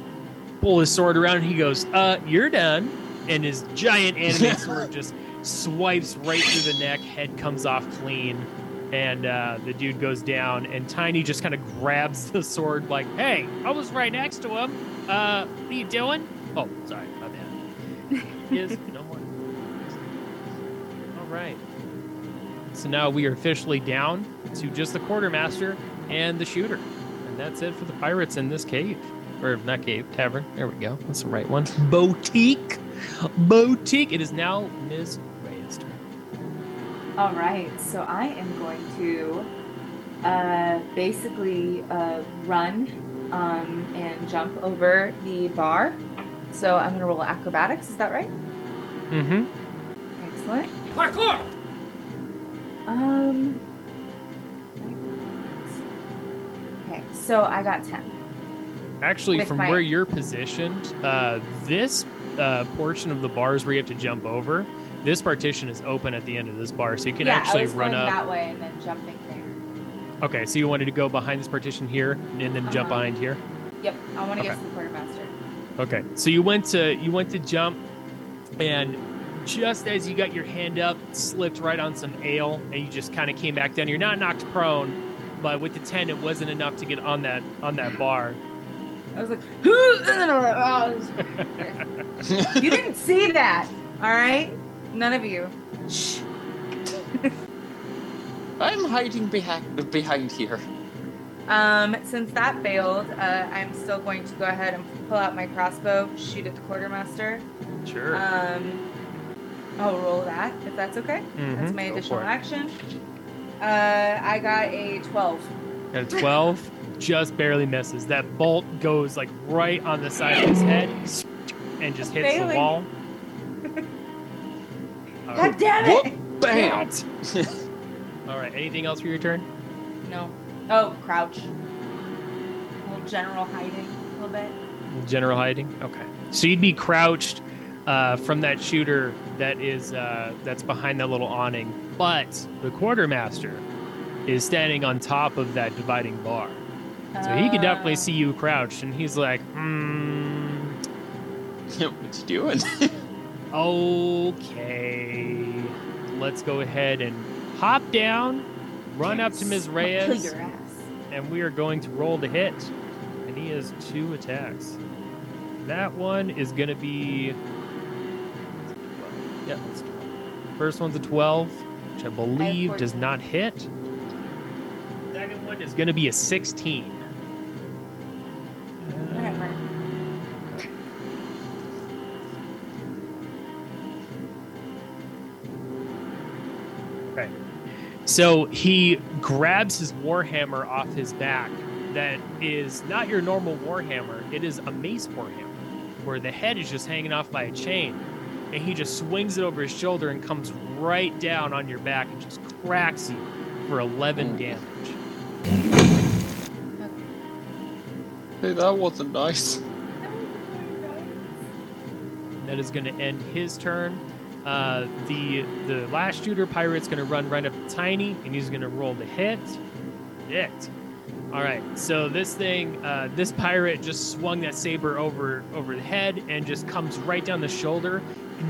pull his sword around and he goes, uh, you're done. And his giant anime [laughs] sword just swipes right through the neck, head comes off clean, and uh, the dude goes down, and Tiny just kind of grabs [laughs] the sword like, hey, I was right next to him. Uh, what are you doing? Oh, sorry, my bad. [laughs] Is no more. All right. So now we are officially down to just the quartermaster and the shooter. And that's it for the pirates in this cave. Or not cave, tavern. There we go. That's the right one. Boutique. Boutique. It is now Ms. Reyes' turn. All right, so I am going to uh, basically uh, run um, and jump over the bar. So I'm going to roll acrobatics. Is that right? Mm-hmm. Excellent. Parkour! Um. Okay, so I got ten. Actually, With from my- where you're positioned, uh, this uh, portion of the bars where you have to jump over, this partition is open at the end of this bar, so you can yeah, actually I was run going up. that way and then jumping there. Okay, so you wanted to go behind this partition here and then jump Uh-huh. behind here. Yep, I want to get to the quartermaster. Okay, so you went to you went to jump, and just as you got your hand up, slipped right on some ale, and you just kind of came back down. You're not knocked prone, but with the ten, it wasn't enough to get on that on that bar. I was like, [laughs] oh, [laughs] you didn't see that, all right? None of you. Shh. I'm hiding behind behind here. Um, since that failed, uh, I'm still going to go ahead and pull out my crossbow, shoot at the quartermaster. Sure. Um, I'll roll that if that's okay. That's Mhm, my additional action. Uh, I got a 12. At a 12, just barely misses. That bolt goes like right on the side of his head and just hits the wall. [laughs] All God right. damn Whoop! it! Bam! [laughs] All right. Anything else for your turn? No. Oh, crouch. A little general hiding a little bit. General hiding. Okay. So you'd be crouched uh, from that shooter that is uh, that's behind that little awning, but the quartermaster is standing on top of that dividing bar. So he could definitely Uh, see you crouched, and he's like, hmm, [laughs] what you doing? [laughs] okay, let's go ahead and hop down, run up to Ms. Reyes, Kill your ass. and we are going to roll the hit. And he has two attacks. That one is going to be. Yeah, that's 12. First one's a 12, which I believe does not hit. Second one is going to be a 16. So he grabs his warhammer off his back. That is not your normal warhammer. It is a mace warhammer, where the head is just hanging off by a chain, and he just swings it over his shoulder and comes right down on your back and just cracks you for 11 damage. hey, that wasn't nice. That is going to end his turn. Uh, the the last shooter pirate's to run right up to Tiny, and he's to roll the hit. Hit. All right. So this thing, uh, this pirate just swung that saber over over the head and just comes right down the shoulder,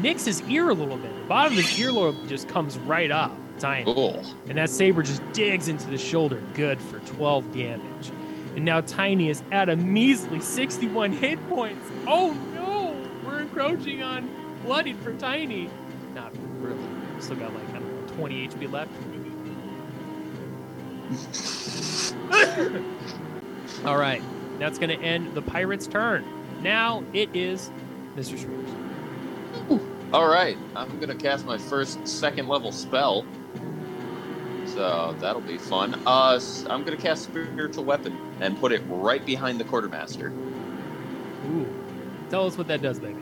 nicks his ear a little bit. The bottom of his earlobe just comes right up, Tiny. Cool. And that saber just digs into the shoulder, good for 12 damage. And now Tiny is at a measly 61 hit points. Oh no! We're encroaching on bloodied for Tiny. Not really. Still got like, I don't know, 20 HP left. [laughs] All right. That's going to end the pirate's turn. Now it is Mr. Shrews. All right, I'm gonna cast my first second level spell. So that'll be fun. Uh, s- I'm gonna cast spiritual weapon and put it right behind the quartermaster. Ooh. Tell us what that does, baby.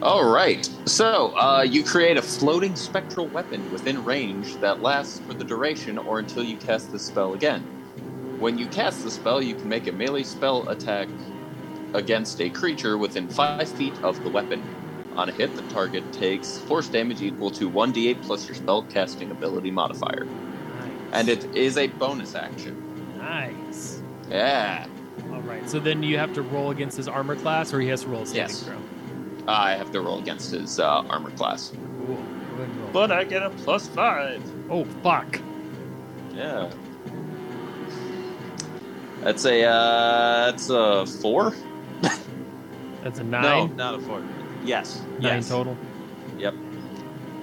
All right. So uh, you create a floating spectral weapon within range that lasts for the duration or until you cast the spell again. When you cast the spell, you can make a melee spell attack against a creature within five feet of the weapon. On a hit, the target takes force damage equal to 1d8 plus your spell casting ability modifier. Nice. And it is a bonus action. Nice. Yeah. All right. So then you have to roll against his armor class, or he has to roll a saving Yes. throw. I have to roll against his uh, armor class. Cool. Go ahead and roll. But I get a plus five. oh fuck. Yeah. That's a uh that's a four? That's a No, nine. not a four. Yes. Nine yes. total. Yep.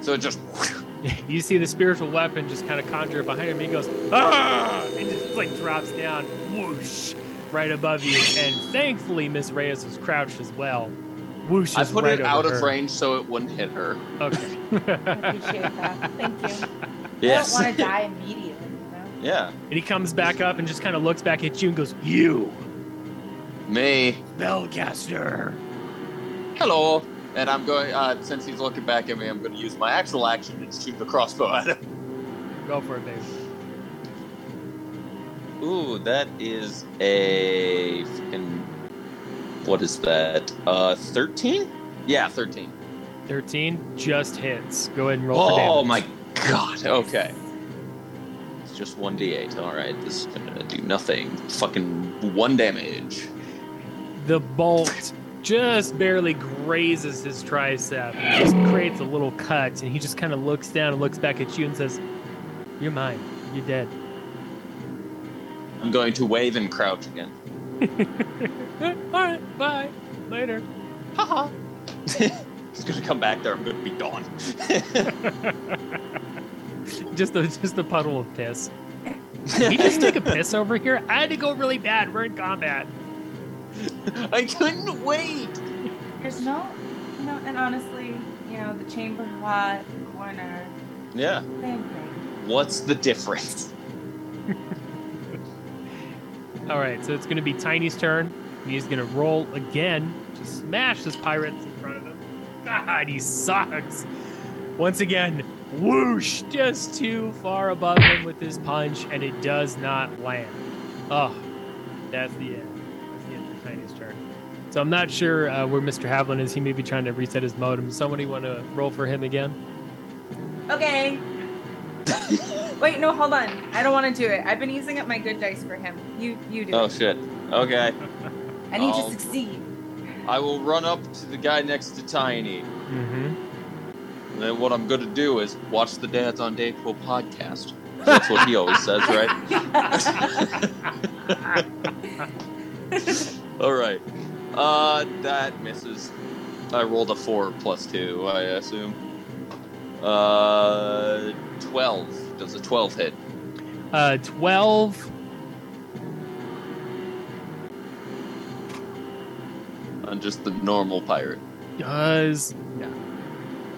So it just [laughs] You see the spiritual weapon just kind of conjure behind him. And he goes ah, and just like drops down, whoosh, right above you. And thankfully, Miss Reyes was crouched as well. Whoosh. I put right it out over of her. range so it wouldn't hit her. Okay. I [laughs] appreciate that. Thank you. Yes. I don't want to die immediately. You know? Yeah. and he comes back up and just kind of looks back at you and goes, "You, Me. spellcaster." Hello. And I'm going uh since he's looking back at me, I'm gonna use my actual action and shoot the crossbow at him. Go for it, baby. Ooh, that is a fucking what is that? Uh thirteen? Yeah, thirteen. Thirteen just hits. Go ahead and roll Oh damage. my god. Okay. It's just 1d8. Alright, this is gonna do nothing. Fucking one damage. the bolt just barely grazes his tricep. It just creates a little cut, and he just kind of looks down and looks back at you and says, "You're mine. You're dead." I'm going to wave and crouch again. [laughs] All right, bye. Later. Haha. [laughs] He's gonna come back there. I'm gonna be gone. [laughs] just a just a puddle of piss. Did he just take a piss [laughs] over here? I had to go really bad. We're in combat. I couldn't wait. There's no, no, and honestly, you know, the chamber pot, the corner, Yeah. same thing. What's the difference? All right, so it's going to be Tiny's turn. And He's going to roll again to smash this pirate in front of him. God, he sucks. Once again, whoosh, just too far above him with his punch, and it does not land. Oh, that's the end. That's the end for Tiny's turn. So I'm not sure uh, where Mr. Havlin is. He may be trying to reset his modem. Somebody want to roll for him again? Okay. [laughs] Wait, no, hold on. I don't want to do it. I've been using up my good dice for him. You, you do. Oh it. shit. Okay. I need oh. to succeed. I will run up to the guy next to Tiny. Mm-hmm. And then what I'm gonna do is watch the Dads on Dayquil podcast. That's what he always says, right? [laughs] All right. Uh, that misses. I rolled a four plus two, I assume. Uh, twelve. Does a twelve hit? Uh, 12. On just the normal pirate. Does yeah.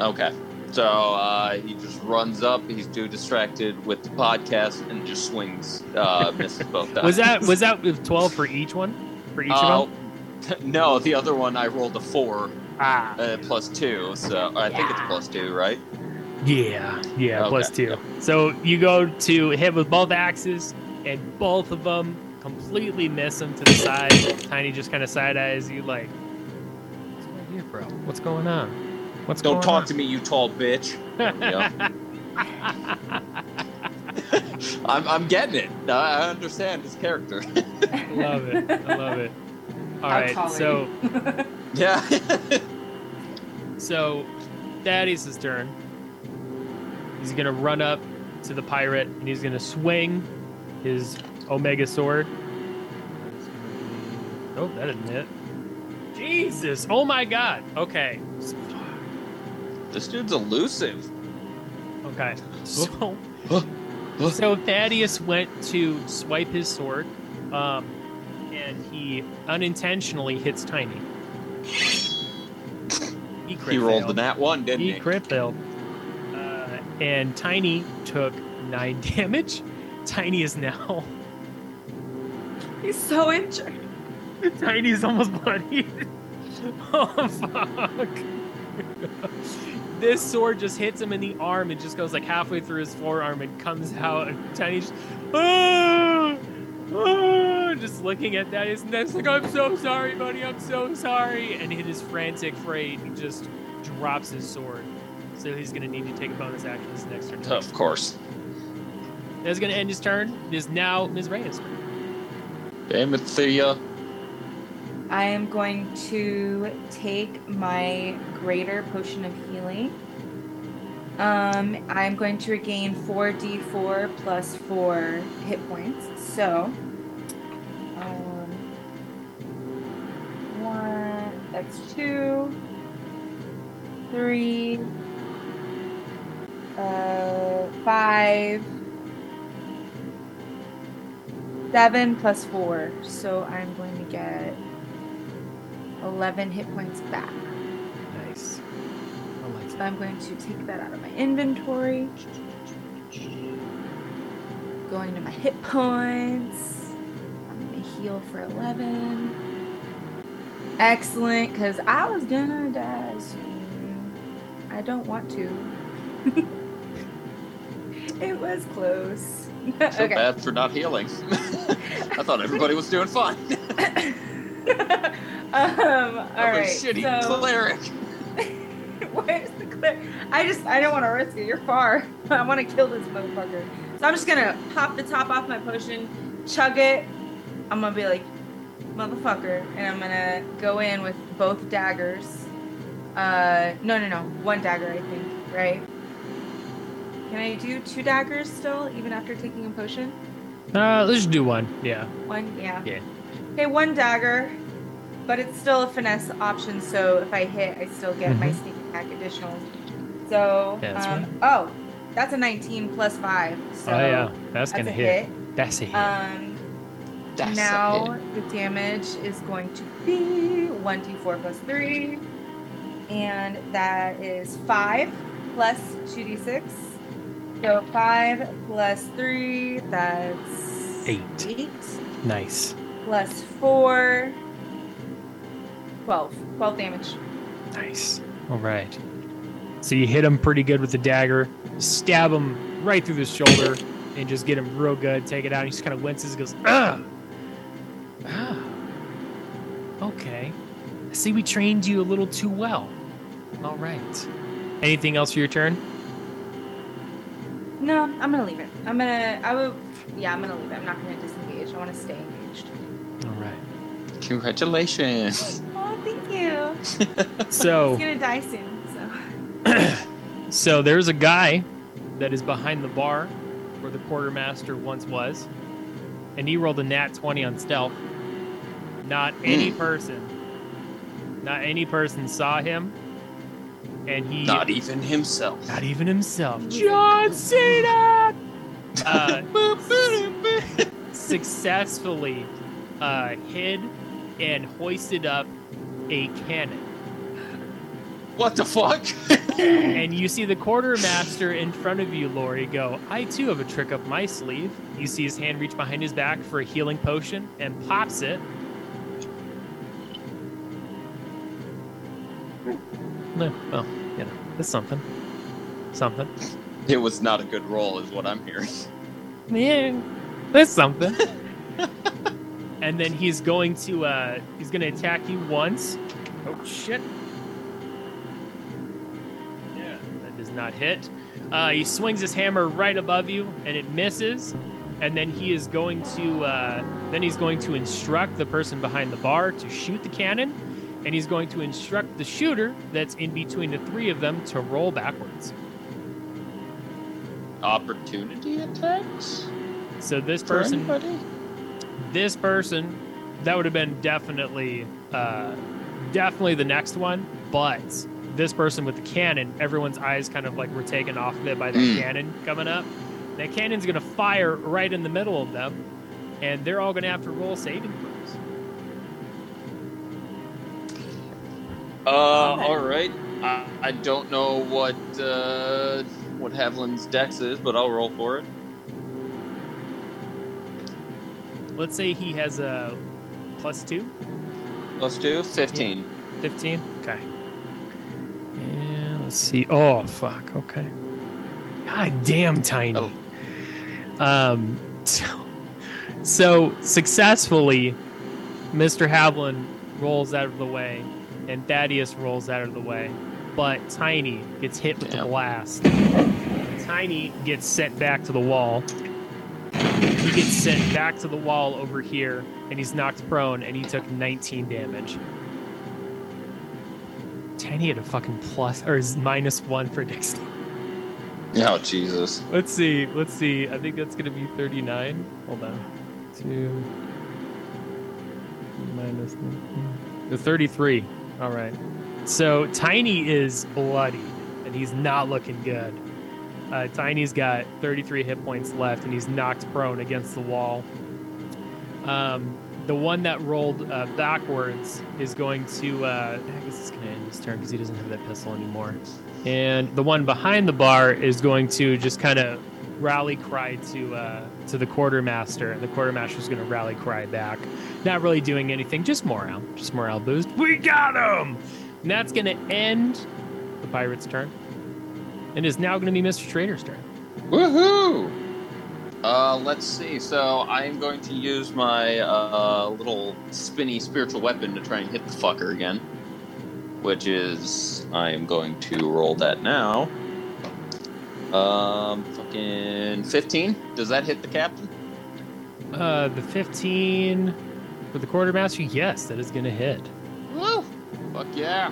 Okay. So uh, he just runs up. He's too distracted with the podcast and just swings. Uh, [laughs] misses both times. was that was that with 12 for each one? For each Uh, of them? [laughs] no, the other one I rolled a four Ah, uh, plus two, so I think it's plus two, right? yeah, yeah, Okay, plus two. yep. So you go to hit with both axes, and both of them completely miss him to the side. Tiny just kind of side eyes you like, what's going here, bro? What's going on? What's Don't going talk on? to me, you tall bitch. [laughs] I'm, I'm getting it. I I understand his character. I love it. I love it. All How right, so [laughs] yeah. So, Thaddeus' turn. He's gonna run up to the pirate and he's gonna swing his Omega sword. Oh, that didn't hit. Jesus! Oh my God! Okay, this dude's elusive. okay. So, so Thaddeus went to swipe his sword, um, and he unintentionally hits Tiny. He, He rolled failed. the nat one, didn't he? He crit failed. Uh, and Tiny took nine [laughs] damage. Tiny is now. He's so injured. Tiny's almost bloodied. oh fuck! this sword just hits him in the arm. It just goes like halfway through his forearm and comes out. And Tiny just, ah, ah, just looking at that. His neck's like, "I'm so sorry, buddy. I'm so sorry." And in his frantic fright, he just drops his sword. So he's gonna need to take a bonus action this next turn. Of course. That's gonna end his turn. It is now Ms. Reyes' turn. Damn it, Thea. I am going to take my greater potion of healing. Um, I'm going to regain 4d4 plus 4 hit points. So, um, one, that's two, three, uh, five, seven plus four. So I'm going to get 11 hit points back. Nice. I like So I'm going to take that out of my inventory. Going to my hit points. I'm going to heal for 11. Excellent, because I was gonna die soon. I don't want to. [laughs] it was close. [laughs] So okay. bad for not healing. [laughs] I thought everybody was doing fine. [laughs] um, all I'm right. a shitty so- cleric. Where's the clip? I just I don't want to risk it. You're far. I want to kill this motherfucker. So I'm just gonna pop the top off my potion, chug it. I'm gonna be like, motherfucker, and I'm gonna go in with both daggers. Uh, no, no, no, one dagger, I think, right? Can I do two daggers still, even after taking a potion? Uh, let's just do one. Yeah. One, yeah. Yeah. Okay, one dagger, but it's still a finesse option. So if I hit, I still get my Mhm. sneak attack additional. So, Yeah, that's um, right. oh, that's a 19 plus five. So oh yeah, that's that's gonna hit. hit. That's a hit. Um, That's now hit. the damage is going to be 1d4 plus 3. And that is 5 plus 2d6. So 5 plus 3, that's Eight. 8 nice. plus 4, 12. 12 damage. Nice. All right. So you hit him pretty good with the dagger, stab him right through the shoulder, and just get him real good. Take it out. He just kind of winces and goes, ah. Ah. Okay. I see we trained you a little too well. All right. Anything else for your turn? No, I'm going to leave it. I'm going to, I would, yeah, I'm going to leave it. I'm not going to disengage. I want to stay engaged. All right. Congratulations. [laughs] Oh, thank you. [laughs] So. He's going to die soon, so. [coughs] so there's a guy that is behind the bar where the quartermaster once was, and he rolled a nat 20 on stealth. Not any hmm. person, not any person saw him, and he Not even himself. not even himself. John Cena uh, [laughs] successfully uh, hid and hoisted up a cannon. What the fuck? [laughs] And you see the quartermaster in front of you, Lori, go, I too have a trick up my sleeve. You see his hand reach behind his back for a healing potion and pops it. No, well, you know, it's something. Something. [laughs] it was not a good roll, is what I'm hearing. Yeah, that's something. [laughs] and then he's going to uh he's gonna attack you once. Oh shit. Yeah, that does not hit. Uh, he swings his hammer right above you and it misses. And then he is going to uh, then he's going to instruct the person behind the bar to shoot the cannon. And he's going to instruct the shooter that's in between the three of them to roll backwards. Opportunity attacks? So this for person anybody? this person that would have been definitely uh definitely the next one but this person with the cannon everyone's eyes kind of like were taken off of it by that Mm. cannon coming up that cannon's gonna fire right in the middle of them and they're all gonna have to roll saving throws Uh, all right. I, I don't know what uh, what Haviland's dex is, but I'll roll for it. let's say he has a plus two? Plus two, 15. 15 okay. And let's see. Oh fuck. Okay. God damn tiny. Oh. um so, so successfully mr havlin rolls out of the way and thaddeus rolls out of the way but tiny gets hit with the blast tiny gets sent back to the wall he gets sent back to the wall over here and he's knocked prone and he took 19 damage Tiny had a fucking plus or is minus one for dexterity. Oh, Jesus. Let's see. Let's see. I think that's gonna be 39. Hold on. Two minus the 33. All right. So Tiny is bloody and he's not looking good. Uh, Tiny's got 33 hit points left and he's knocked prone against the wall. Um, the one that rolled uh, backwards is going to. Uh, I guess it's going to end his turn because he doesn't have that pistol anymore. And the one behind the bar is going to just kind of rally cry to uh, to the quartermaster, and the quartermaster's going to rally cry back. Not really doing anything, just morale, just morale boost. We got him, and that's going to end the pirate's turn. And is now going to be Mr. Trader's turn. Woohoo! Uh, let's see. So I am going to use my uh, little spinny spiritual weapon to try and hit the fucker again. Which is, I am going to roll that now. Um, fucking 15. Does that hit the captain? Uh, the 15. for the quartermaster. Yes, that is going to hit. Woo! Fuck yeah.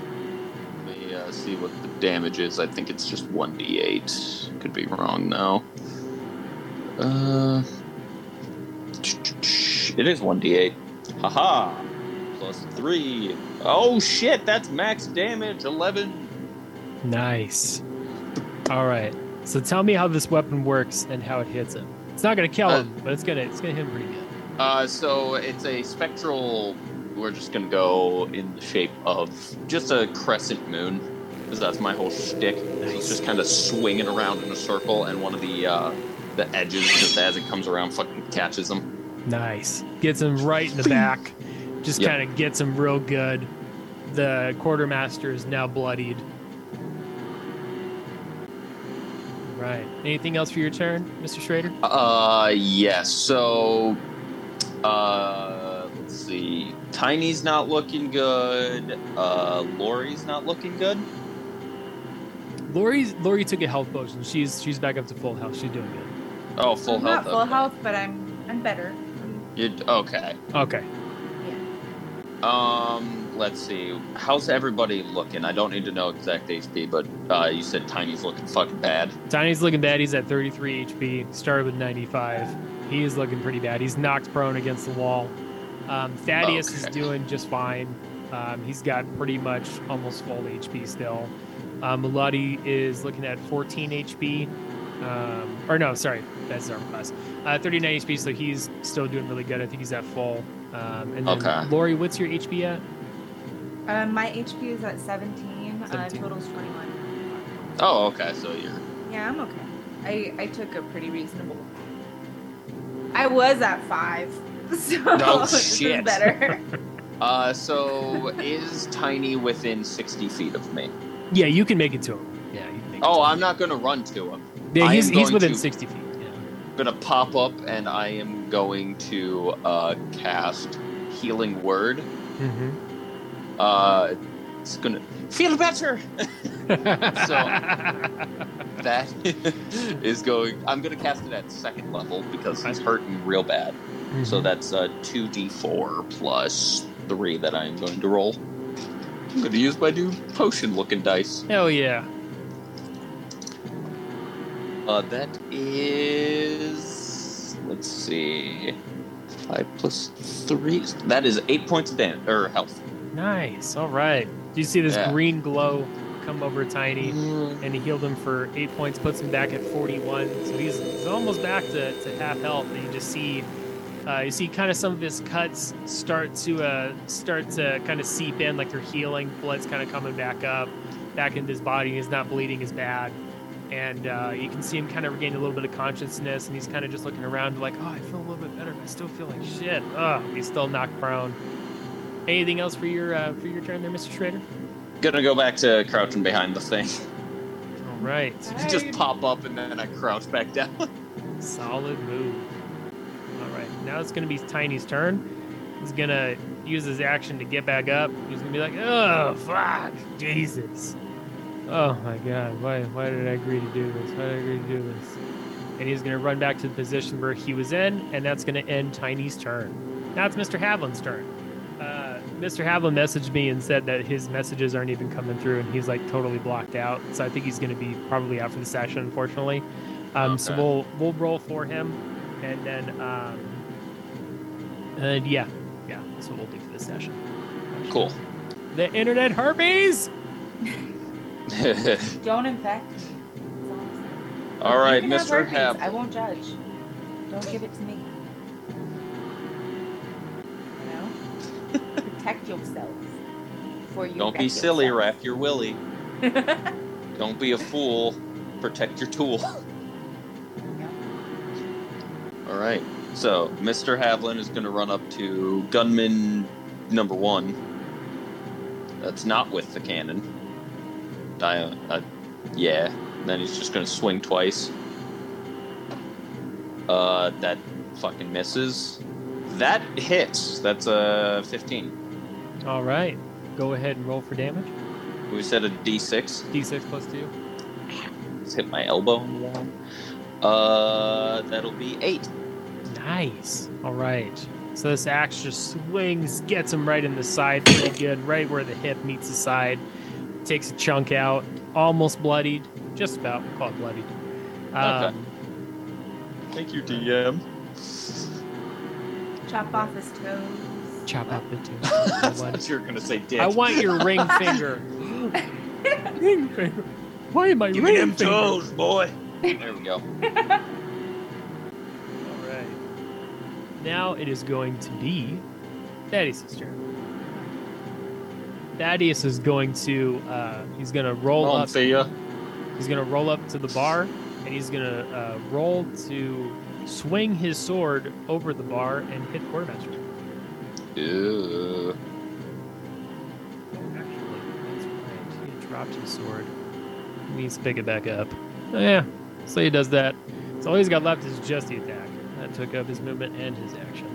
Let me uh, see what the damage is. I think it's just 1d8. Could be wrong, though. Uh, it is 1d8. Haha! Plus 3. Oh shit, that's max damage 11. Nice. All right. So tell me how this weapon works and how it hits him. It's not going to kill Uh, him, but it's to it's to hit him pretty good. Uh, so it's a spectral. We're just gonna go in the shape of just a crescent moon, because that's my whole shtick. It's just kind of swinging around in a circle, and one of the uh, the edges, just as it comes around, fucking catches him. Nice. Gets him right in the back. Just Yep. kind of gets him real good. The quartermaster is now bloodied. Right. Anything else for your turn, Mr. Schrader? Uh, yes. So, uh, let's see. Tiny's not looking good. Uh, Lori's not looking good. Lori Lori took a health potion. She's she's back up to full health. She's doing good. Oh, full I'm health. not full okay. health, but I'm I'm better. I'm, You okay? Okay. Yeah. Um, let's see. How's everybody looking? I don't need to know exact HP, but uh, you said Tiny's looking fucking bad. Tiny's looking bad. He's at 33 HP. Started with 95. He is looking pretty bad. He's knocked prone against the wall. Um, Thaddeus is doing just fine. Um, he's got pretty much almost full HP still. Um, is looking at 14 HP. Um, or no, sorry, that's armor class. Uh, 39 HP, so he's still doing really good. I think he's at full. Um, and then Okay. Lori, what's your HP at? Um, my HP is at 17. Uh, 17. total's 21. Oh, okay. So you're Yeah, I'm okay. I I took a pretty reasonable. I was at five, [laughs] so No [laughs] this is shit. better. [laughs] uh. So is Tiny within sixty feet of me? Yeah, you can make it to him. Yeah, you can make it Oh, to I'm him. not gonna run to him. Yeah, I he's, am he's going within to- 60 feet. Yeah. I'm gonna pop up, and I am going to uh, cast Healing Word. Mm-hmm. Uh, it's gonna feel better. [laughs] So that [laughs] is going. I'm gonna cast it at second level because he's hurting real bad. So that's uh, 2d4 plus 3 that I am going to roll. I'm to use my new potion looking dice. Hell yeah. Uh, that is. Let's see. 5 plus 3. That is 8 points of damage, or health. Nice. All right. Do you see this Yeah. green glow come over Tiny? And he healed him for eight points, puts him back at 41. So he's, he's almost back to, to half health. And you just see, uh, you see kind of some of his cuts start to uh, start to kind of seep in, like they're healing. Blood's kind of coming back up, back into his body. He's not bleeding as bad. And uh, you can see him kind of regaining a little bit of consciousness, and he's kind of just looking around, like, "Oh, I feel a little bit better, but I still feel like shit." Ugh, he's still knocked prone. Anything else for your uh, for your turn there, Mr. Schrader? Gonna go back to crouching behind the thing. All right. Just pop up and then I crouch back down. [laughs] Solid move. All right, now it's going to be Tiny's turn. He's going to use his action to get back up. He's going to be like, "Oh, fuck, Jesus! Oh my God, why, why did I agree to do this? Why did I agree to do this?" And he's going to run back to the position where he was in, and that's going to end Tiny's turn. Now it's Mr. Havlin's turn. Mr. Havlin messaged me and said that his messages aren't even coming through, and he's like totally blocked out. So I think he's going to be probably out for the session, unfortunately. Um, So we'll we'll roll for him, and then um, and yeah, yeah, that's what we'll do for this session. Cool. The internet herpes. [laughs] Don't infect me. That's all I'm saying. All right, You can have Mr. herpes. Hap. I won't judge. Don't give it to me. Protect yourselves. Before you Don't be silly, yourself. wrap your willy. [laughs] Don't be a fool. Protect your tool. All right. So, Mr. Havlin is going to run up to gunman number one. That's not with the cannon. I, uh, yeah. Then he's just going to swing twice. Uh, that fucking misses. That hits. That's a 15. All right, go ahead and roll for damage. We said a D6. D6 plus two. Just hit my elbow on the wall. Uh, that'll be eight. Nice. All right. So this axe just swings, gets him right in the side pretty good, right where the hip meets the side. Takes a chunk out, almost bloodied, just about. We'll call it bloodied. Um, Thank you, DM. Chop off his toes. Chop out the two. I thought you were gonna say dick. I want your ring finger. [laughs] ring finger. Why am I Give me ring them finger? toes, boy. There we go. [laughs] All right. Now it is going to be Thaddeus' turn. Thaddeus is going to uh, he's gonna roll Come on, up. Thea. He's gonna roll up to the bar, and he's gonna uh, roll to swing his sword over the bar and hit quartermaster. Ew. Actually. He dropped his sword. He needs to pick it back up. Oh, yeah. So he does that. So all he's got left is just the attack. That took up his movement and his action.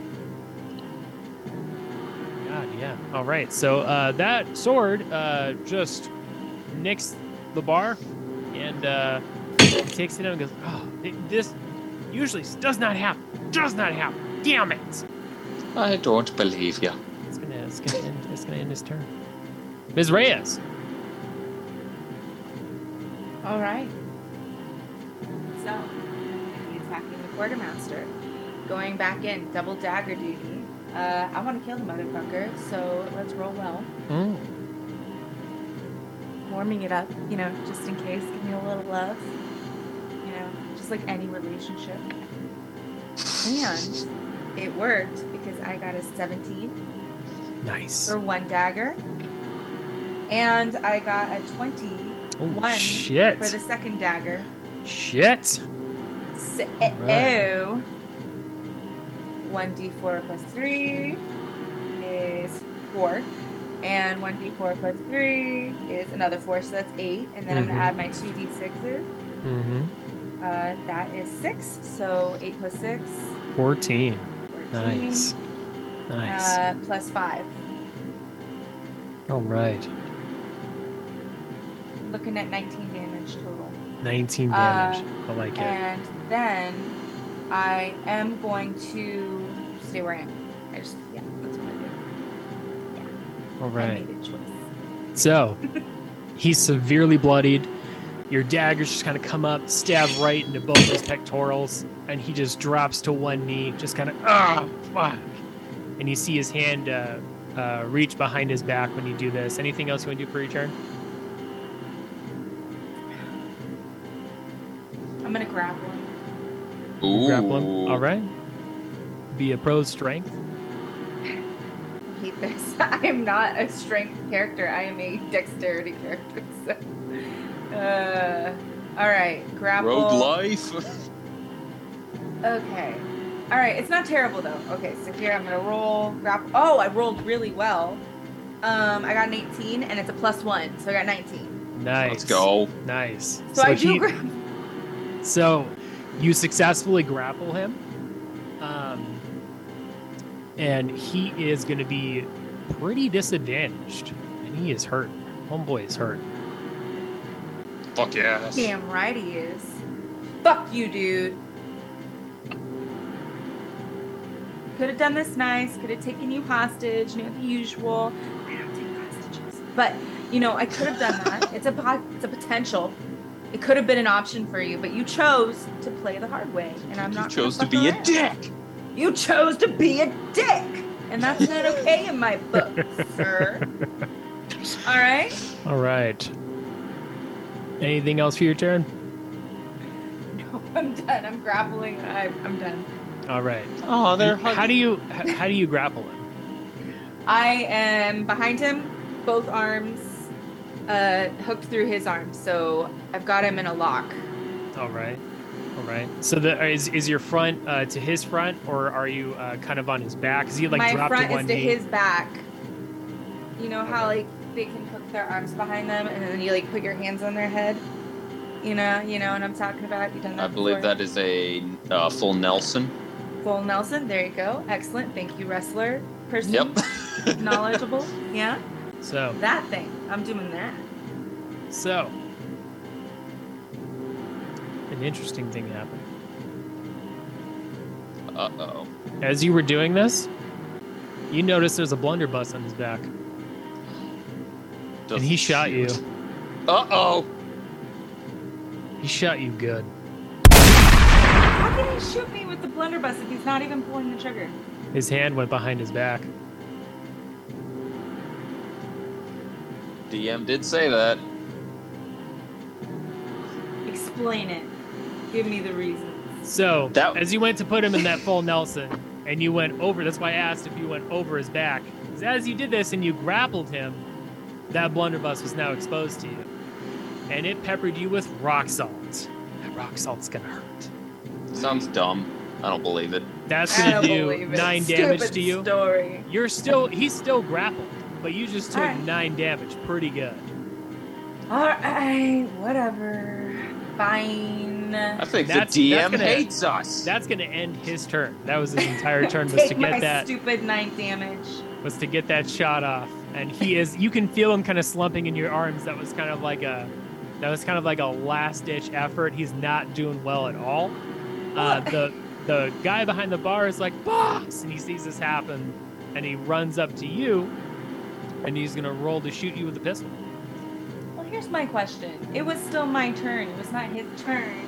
God, yeah. All right. So uh, that sword uh, just nicks the bar, and uh, takes it out and goes, "Oh, this usually does not happen. Does not happen. Damn it!" I don't believe you. It's gonna, it's gonna end. It's gonna end his turn. Ms. Reyes. All right. So, I'm gonna be attacking the quartermaster. Going back in, double dagger duty. Uh, I want to kill the motherfucker, so let's roll well. Mm. Warming it up, you know, just in case. Give me a little love. You know, just like any relationship. And it worked because I got a 17 Nice. for one dagger. And I got a 20 Oh one shit! for the second dagger. Shit! So, Right. oh. 1d4 plus 3 is 4. And 1d4 plus 3 is another 4, so that's 8. And then I'm Mhm. going to add my 2d6s. Mm-hmm. Uh, that is 6. So 8 plus 6, 14. 14. Nice. Nice. Uh, plus 5. All right. Looking at 19 damage total. 19 Uh, damage. I like it. And then I am going to stay where I am. I just, yeah, that's what I do. All I made a choice. So [laughs] he's severely bloodied. Your daggers just kind of come up, stab right into both his pectorals, and he just drops to one knee, just kind of, ah, fuck. And you see his hand uh, uh, reach behind his back when you do this. Anything else you want to do for your turn? I'm gonna grapple him. Ooh. Grapple him. All right. Be a pro strength. I hate this. [laughs] I am not a strength character. I am a dexterity character. So, uh, all right, grapple. Rogue life. [laughs] Okay. All right, it's not terrible though. Okay, so here I'm gonna roll grapple. Oh, I rolled really well. Um, I got an 18 and it's a plus one, so I got 19. Nice. Let's go. Nice. So, I do he- grapple. So you successfully grapple him. Um, and he is going to be pretty disadvantaged. And he is hurt. Homeboy is hurt. Fuck yes. Damn right he is. Fuck you, dude. Could have done this nice. Could have taken you hostage. You know the usual. I don't take hostages. But you know, I could have done that. [laughs] It's a po- it's a potential. It could have been an option for you, but you chose to play the hard way, and I'm You not. chose to be fuck a dick. You chose to be a dick, and that's not okay in my [laughs] book, sir. [laughs] All right. All right. Anything else for your turn? No, I'm done. I'm grappling. I, I'm done. All right. Oh, they're And how do you h- how do you grapple him? I am behind him, both arms uh, hooked through his arms. So I've got him in a lock. All right. All right. So the is is your front uh, to his front, or are you uh, kind of on his back? Is he like My dropped front to one is to knee? his back. You know how Okay. like they can hook their arms behind them, and then you like put your hands on their head. You know, you know what I'm talking about. You done that? I believe before? that is a uh, full Nelson. Full Nelson. There you go. Excellent. Thank you, wrestler person. Yep. [laughs] Knowledgeable. Yeah. So That thing. I'm doing that. so an interesting thing happened. Uh oh. As you were doing this, You notice there's a blunderbuss on his back, and he shot you. Uh oh. He shot you good. How can he shoot me with the blunderbuss if he's not even pulling the trigger? His hand went behind his back. DM did say that. Explain it. Give me the reason. So, That- as you went to put him in that full Nelson, and you went over, that's why I asked if you went over his back. 'Cause as you did this and you grappled him, that blunderbuss was now exposed to you. And it peppered you with rock salt. That rock salt's gonna hurt. Sounds dumb. I don't believe it. That's gonna don't do believe it. nine damage to you. Story. You're still, he's still grappled, but you just took Alright. nine damage. Pretty good. All right, whatever. Fine. I think That's- the DM that's gonna- hates us. That's gonna end his turn. That was his [laughs] entire turn was Take to my get that stupid nine damage. was to get that shot off. And he is you can feel him kind of slumping in your arms. That was kind of like a that was kind of like a last ditch effort. He's not doing well at all. Uh, the the guy behind the bar is like, boss, and he sees this happen and he runs up to you and he's gonna roll to shoot you with a pistol. Well, here's my question. It was still my turn. It was not his turn.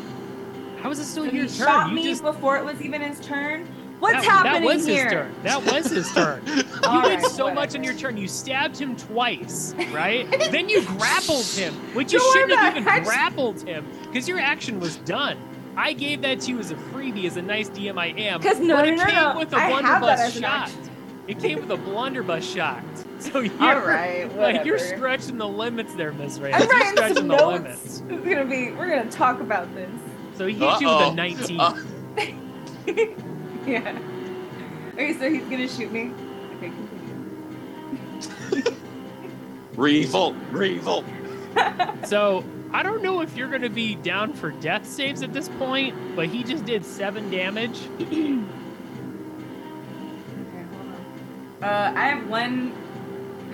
How is it still So your he turn? shot you me just before it was even his turn. What's that, happening that was here? his turn. That was his [laughs] turn. You All did right, so much whatever. in your turn. You stabbed him twice, [laughs] right? then you grappled him, which you Don't shouldn't have even it. Just- grappled him because your action was done. I gave that to you as a freebie, as a nice DM I am. 'Cause no, but no, it no, came no. with a I have that blunderbuss as shot. It came with a blunderbuss shot. [laughs] So you're All right, like you're whatever. stretching the limits there, Miss Ray. I'm You're stretching some the notes. limits. It's gonna be. We're gonna talk about this. So he hit you with a 19. Uh, [laughs] yeah. Okay, so he's gonna shoot me. Okay, continue. [laughs] revolt, revolt. [laughs] So I don't know if you're going to be down for death saves at this point, but he just did seven damage. [clears throat] Okay, hold on. Uh, I have one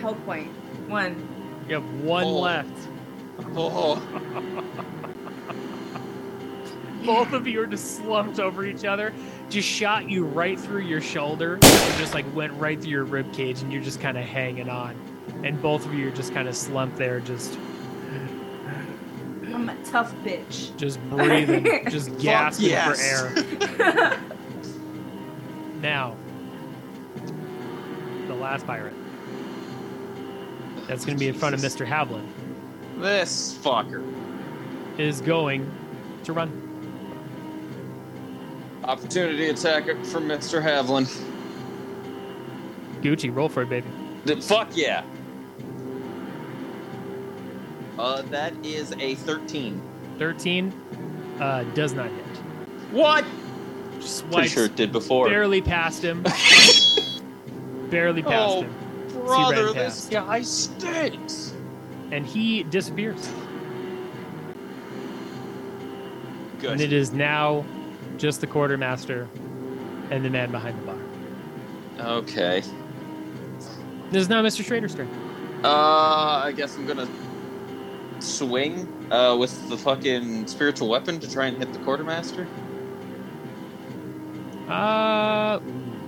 health point. One. You have one Oh. left. Oh, Both of you are just slumped over each other. Just shot you right through your shoulder and just like went right through your rib cage, and you're just kind of hanging on. And both of you are just kind of slumped there, just I'm a tough bitch. just breathing, [laughs] just gasping yes. for air. [laughs] Now, the last pirate. That's going to be in front of Mr. Havlin. this fucker. Is going to run. Opportunity attack from Mr. Havlin. Gucci, roll for it, baby. The- Fuck yeah. Uh, that is a 13. 13 uh, does not hit. What? Just Pretty swipes sure it did before. barely past him. [laughs] barely past Oh, him. Brother, this past. guy stinks. And he disappears. Good. And it is now just the quartermaster and the man behind the bar. Okay. This is now Mr. Schrader's turn. Uh, I guess I'm gonna swing uh, with the fucking spiritual weapon to try and hit the quartermaster. Uh,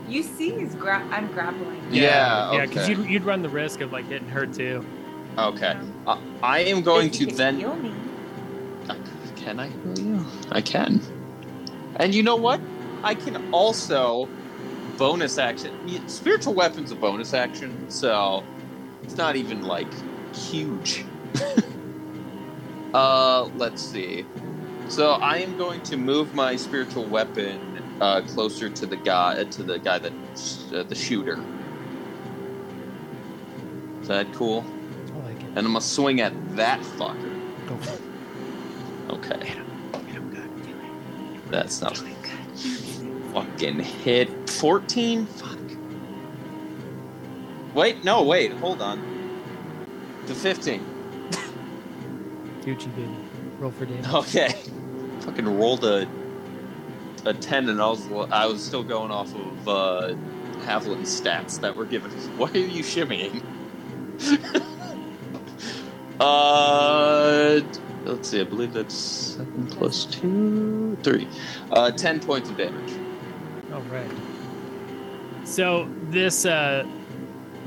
You see, he's gra- I'm grappling. Yeah, yeah, because okay. you'd, you'd run the risk of like hitting her too. Okay. Um, Uh, I am going if you to can then. heal me. Can I heal you? I can. And you know what? I can also bonus action. Spiritual weapon's a bonus action, so it's not even like huge. [laughs] uh, let's see. So I am going to move my spiritual weapon uh, closer to the guy, to the guy that uh, the shooter. Is that cool? I like it. And I'm gonna swing at that fucker. Go for it. Okay. That's not fucking hit. 14? Fuck. Wait, no, wait, hold on. The 15. Gucci, baby. Roll for damage. Okay. Fucking rolled a a 10 and I was I was still going off of uh Havlin's stats that were given. [laughs] Why are you shimmying? [laughs] uh let's see, I believe that's 7 plus 2 3. Uh 10 points of damage. All right. So this uh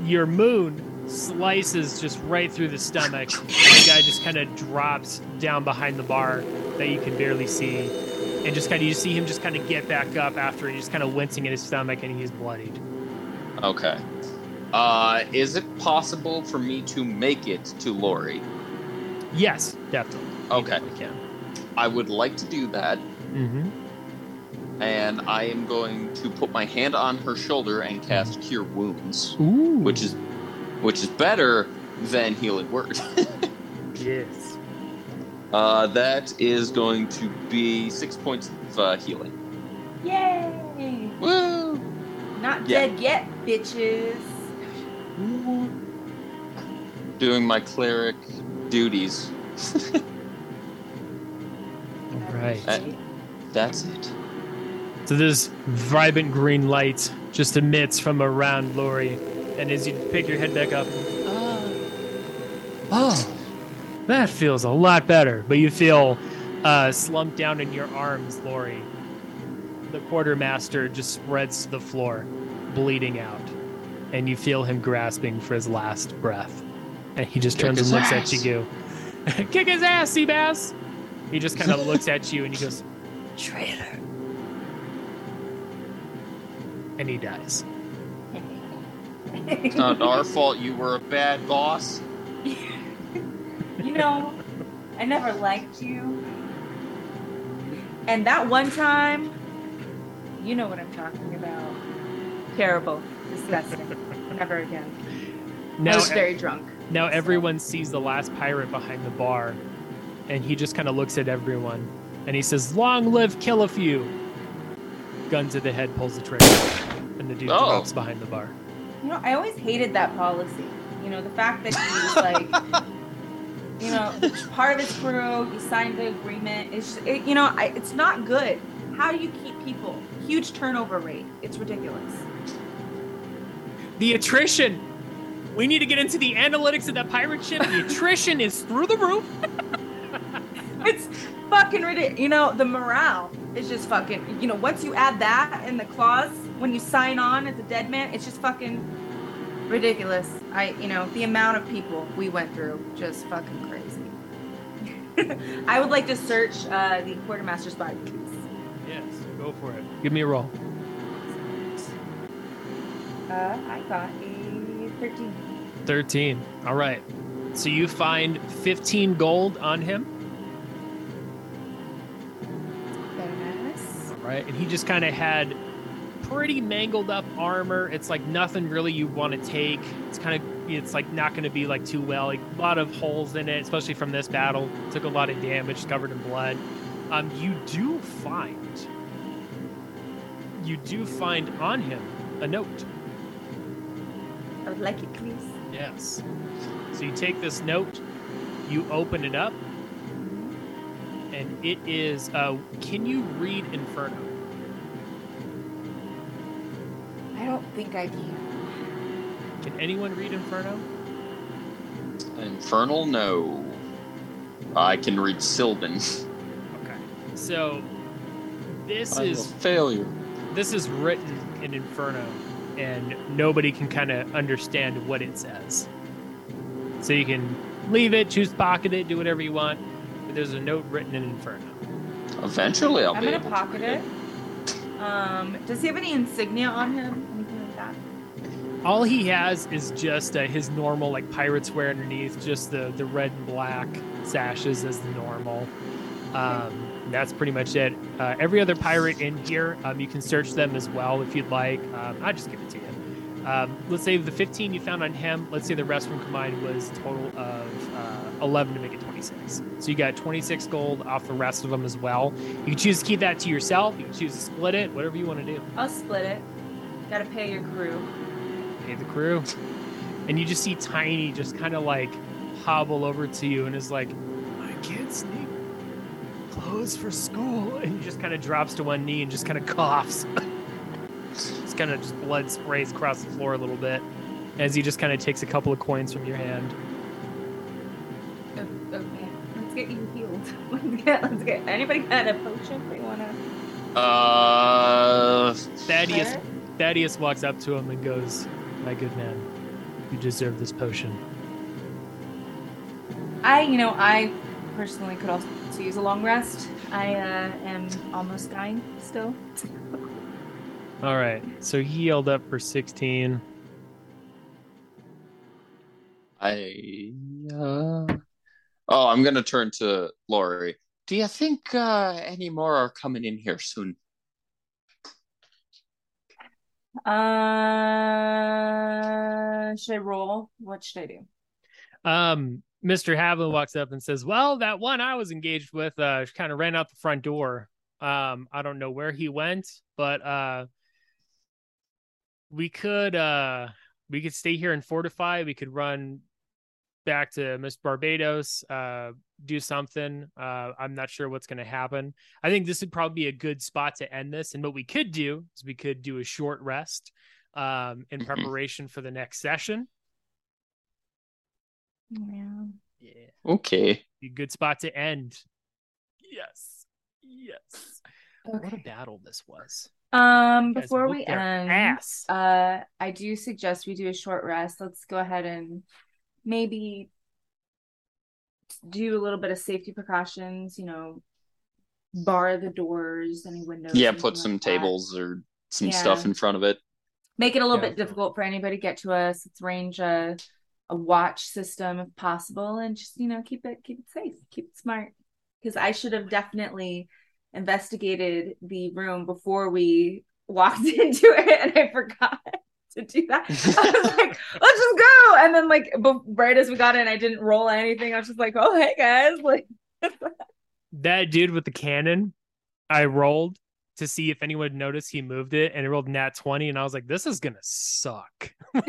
your moon slices just right through the stomach. And the guy just kind of drops down behind the bar that you can barely see. And just kind of you see him just kind of get back up after he's just kind of wincing in his stomach and he's bloodied. Okay. Uh, is it possible for me to make it to Lori? Yes, definitely. Okay. You can. I would like to do that, Mm-hmm. and I am going to put my hand on her shoulder and cast Cure Wounds, Ooh. which is which is better than Healing Word. [laughs] yes. uh, that is going to be six points of uh, healing. Yay! Woo! Not Yeah. dead yet, bitches. Doing my cleric duties. All right. That's it. So this vibrant green light just emits from around Lori, and as you pick your head back up, oh, that feels a lot better. But you feel uh, slumped down in your arms, Lori. The quartermaster just spreads to the floor, bleeding out, and you feel him grasping for his last breath. And he just turns and looks ass. at you. [laughs] Kick his ass, Seabass! He just kind of [laughs] looks at you and he goes, Traitor. And he dies. [laughs] It's not our fault you were a bad boss. you know, I never liked you. And that one time, you know what I'm talking about. Terrible. Disgusting. never again. I Now, was uh, very drunk. Now everyone sees the last pirate behind the bar, and he just kind of looks at everyone, and he says, "Long live Killafew." Gun to the head, pulls the trigger, and the dude Oh. drops behind the bar. You know, I always hated that policy. You know, the fact that he's like, [laughs] you know, part of his crew, he signed the agreement. It's, it, you know, I, it's not good. How do you keep people? Huge turnover rate. It's ridiculous. The attrition. We need to get into the analytics of that pirate ship. The attrition is through the roof. [laughs] It's fucking ridiculous. You know, the morale is just fucking. You know, once you add that in the clause when you sign on as a dead man, it's just fucking ridiculous. I, you know, the amount of people we went through, just fucking crazy. [laughs] I would like to search uh, the quartermaster's body, please. Yes, go for it. Give me a roll. Uh, I got a 13. 13. All right. So you find 15 gold on him. Very nice. All right. And he just kind of had pretty mangled up armor. It's like nothing really you want to take. It's kind of, it's like not going to be like too well. Like a lot of holes in it, especially from this battle. Took a lot of damage, covered in blood. Um, you do find, you do find on him a note. I would like it, please. Yes. So you take this note, you open it up, and it is. Uh, can you read Inferno? I don't think I can. Can anyone read Inferno? Infernal, no. I can read Sylvan. [laughs] Okay. So this I'm a is failure. this is written in Inferno, and nobody can kind of understand what it says. So you can leave it, choose to pocket it, do whatever you want. But there's a note written in Inferno. Eventually, I'll I'm be gonna able to pocket read it. Um, does he have any insignia on him? Anything like that? All he has is just uh, his normal like pirates wear underneath, just the the red and black sashes as the normal. Um, that's pretty much it. Uh, every other pirate in here, um, you can search them as well if you'd like. Um, I'll just give it to you. Um, let's say the 15 you found on him. Let's say the rest from combined was a total of uh, 11 to make it 26. So you got 26 gold off the rest of them as well. You can choose to keep that to yourself. You can choose to split it, whatever you want to do. I'll split it. Gotta pay your crew. Pay the crew. And you just see Tiny just kind of like hobble over to you and is like, My kids need clothes for school. [laughs] And he just kind of drops to one knee and just kind of coughs. [laughs] just kind of just blood sprays across the floor a little bit as he just kind of takes a couple of coins from your hand. Oh, okay. Let's get you healed. [laughs] Let's get. Let's get. Anybody got a potion they wanna? Uh, Thaddeus, share? Thaddeus walks up to him and goes, "My good man, you deserve this potion." I, you know, I personally could also use a long rest. I uh, am almost dying still. All right, so he healed up for sixteen. I. Uh... Oh, I'm gonna turn to Lori. Do you think uh, any more are coming in here soon? Uh, should I roll? What should I do? Um, Mr. Havlin walks up and says, "Well, that one I was engaged with, uh, kind of ran out the front door. Um, I don't know where he went, but uh, we could uh, we could stay here and fortify. We could run back to Miss Barbados, uh, do something. Uh, I'm not sure what's going to happen. I think this would probably be a good spot to end this. And what we could do is we could do a short rest um, in preparation for the next session. Yeah. Yeah. Okay. Be a good spot to end. Yes. Yes. What a battle this was. Um, before we end, ass. uh, I do suggest we do a short rest. Let's go ahead and maybe do a little bit of safety precautions. You know, bar the doors, any windows. Yeah, anything put some like that. tables or some Yeah. stuff in front of it. Make it a little Yeah. bit difficult for anybody to get to us. Let's arrange a a watch system if possible, and just you know keep it keep it safe, keep it smart. Because I should have definitely investigated the room before we walked [laughs] into it, and I forgot to do that. I was [laughs] like, let's just go, and then like be- right as we got in, I didn't roll anything. I was just like, oh hey guys, [laughs] like That dude with the cannon, I rolled to see if anyone noticed he moved it and it rolled nat 20. And I was like, this is going to suck. [laughs]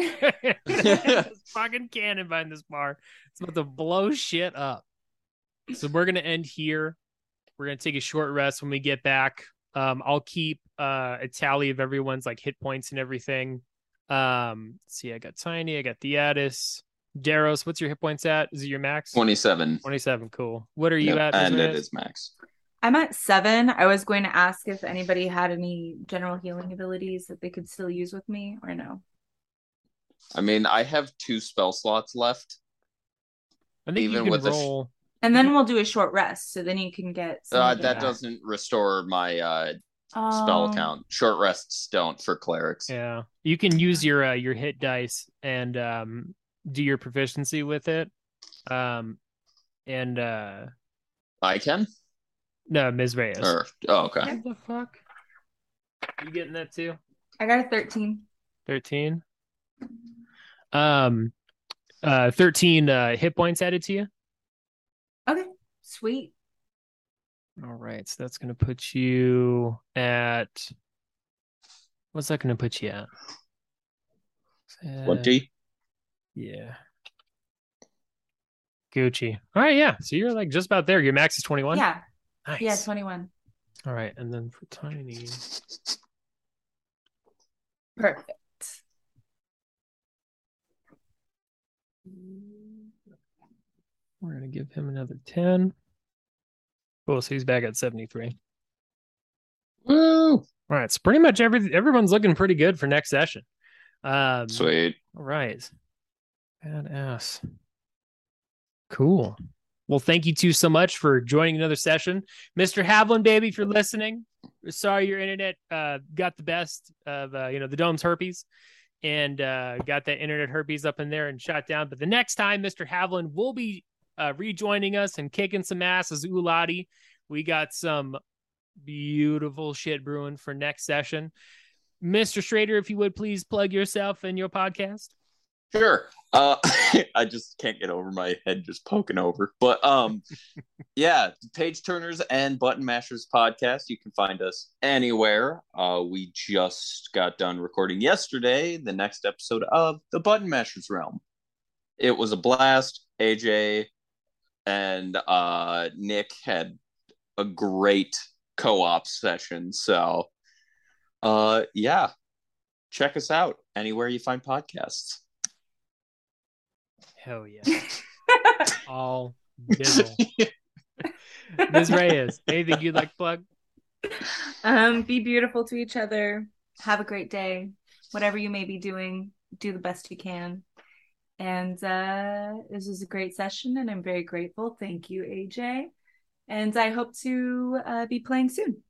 this [laughs] fucking cannon behind this bar. It's about to blow shit up. So we're going to end here. We're going to take a short rest when we get back. Um, I'll keep uh, a tally of everyone's like hit points and everything. Um, see, I got Tiny, I got Theatis. Daros, what's your hit points at? Is it your max? 27. 27. Cool. What are you Yep, at? and Mr. it is max. I'm at seven. I was going to ask if anybody had any general healing abilities that they could still use with me, or no. I mean, I have two spell slots left. I think you Even can with the sh- roll. And then we'll do a short rest, so then you can get. some Uh, that that. doesn't restore my uh, spell Um, count. Short rests don't for clerics. Yeah, you can use your uh, your hit dice and um, do your proficiency with it. Um, and uh, I can? No, Ms. Reyes. Or, oh, okay. What the fuck? You getting that too? I got a thirteen. Thirteen. Um, uh, thirteen uh, hit points added to you. Okay, sweet. All right, so that's gonna put you at. What's that gonna put you at? Uh, 20? Yeah. Gucci. All right, yeah. So you're like just about there. Your max is 21. Yeah, Nice. yeah, twenty-one. All right, and then for Tiny. Perfect. We're gonna give him another 10. Cool, so he's back at 73. Woo! All right, so pretty much every everyone's looking pretty good for next session. Um Sweet. all right. Badass. Cool. Well, thank you two so much for joining another session. Mr. Havlin, baby, if you're listening, sorry your internet uh, got the best of uh, you know the dome's herpes and uh, got that internet herpes up in there and shot down. But the next time, Mr. Havlin will be uh, rejoining us and kicking some ass as Uladi. We got some beautiful shit brewing for next session. Mr. Schrader, if you would please plug yourself and your podcast. Sure. Uh, [laughs] I just can't get over my head just poking over. But um, [laughs] yeah, Page Turners and Button Mashers podcast. You can find us anywhere. Uh, we just got done recording yesterday the next episode of the Button Mashers Realm. It was a blast. AJ and uh, Nick had a great co-op session. So, uh, yeah, check us out anywhere you find podcasts. Hell yeah. [laughs] All bizzle. Ms. [laughs] Reyes, anything you'd like to plug? Um, be beautiful to each other. have a great day. Whatever you may be doing, do the best you can. And uh, this was a great session, and I'm very grateful. Thank you, AJ. And I hope to uh, be playing soon.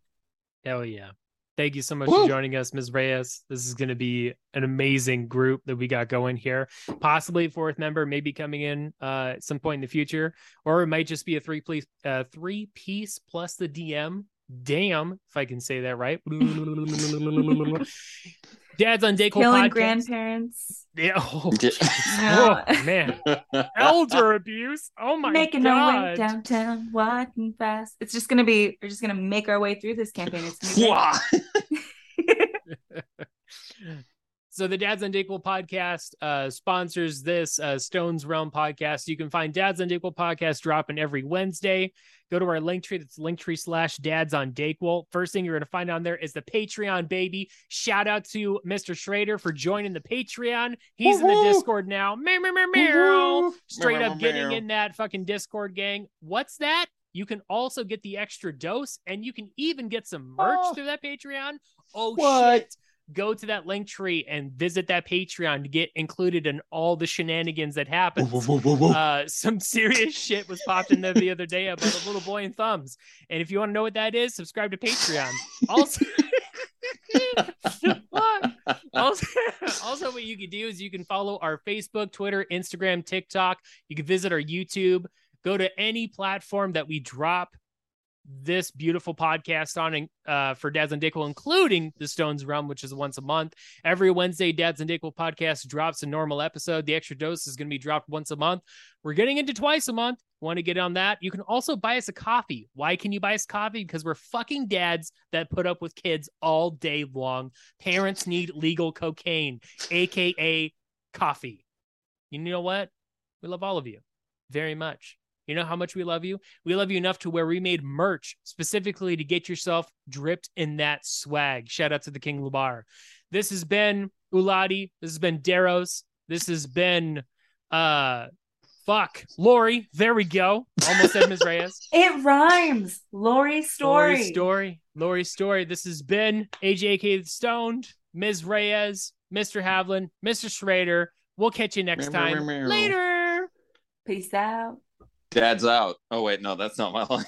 Hell yeah. Thank you so much Woo! for joining us, Ms. Reyes. This is going to be an amazing group that we got going here. Possibly a fourth member, maybe coming in uh, at some point in the future, or it might just be a three piece, uh, three piece plus the DM. Damn, if I can say that right. [laughs] Dad's on Dayquil Killing podcast. grandparents. Yeah. Oh, oh, man. [laughs] Elder abuse. Oh my Making god. our way downtown, walking fast. It's just gonna be. We're just gonna make our way through this campaign. It's gonna be [laughs] [laughs] So the Dads on Dayquil podcast uh, sponsors this uh, Stones Realm podcast. You can find Dads on Dayquil podcast dropping every Wednesday. Go to our link tree. That's linktree slash dads on Dayquil. First thing you're going to find on there is the Patreon, baby. Shout out to Mr. Schrader for joining the Patreon. He's Woo-hoo! in the Discord now. Meow, meow, meow, meow. Straight up getting in that fucking Discord gang. What's that? You can also get the extra dose and you can even get some merch oh. through that Patreon. Oh, what? shit go to that link tree and visit that Patreon to get included in all the shenanigans that happen. Uh, some serious shit was popped in there the other day about a little boy and thumbs. And if you want to know what that is, subscribe to Patreon. Also, [laughs] also, also, what you can do is you can follow our Facebook, Twitter, Instagram, TikTok. You can visit our YouTube. Go to any platform that we drop this beautiful podcast on uh, for Dads and Dayquil, including the Stones Realm, which is once a month. Every Wednesday, Dads and Dayquil podcast drops a normal episode. The extra dose is going to be dropped once a month. We're getting into twice a month. Want to get on that? You can also buy us a coffee. Why can you buy us coffee? Because we're fucking dads that put up with kids all day long. Parents need legal cocaine, aka coffee. You know what? We love all of you very much. You know how much we love you? We love you enough to where we made merch specifically to get yourself dripped in that swag. Shout out to the King Lubar. This has been Uladi. This has been Daros. This has been uh fuck Lori. There we go. Almost said Ms. Reyes. [laughs] It rhymes. Lori story. Lori story. Lori story. This has been AJK Stoned, Ms. Reyes, Mr. Havlin, Mr. Schrader. We'll catch you next time. Later. Peace out. Dad's out. Oh wait, no, that's not my [laughs] line.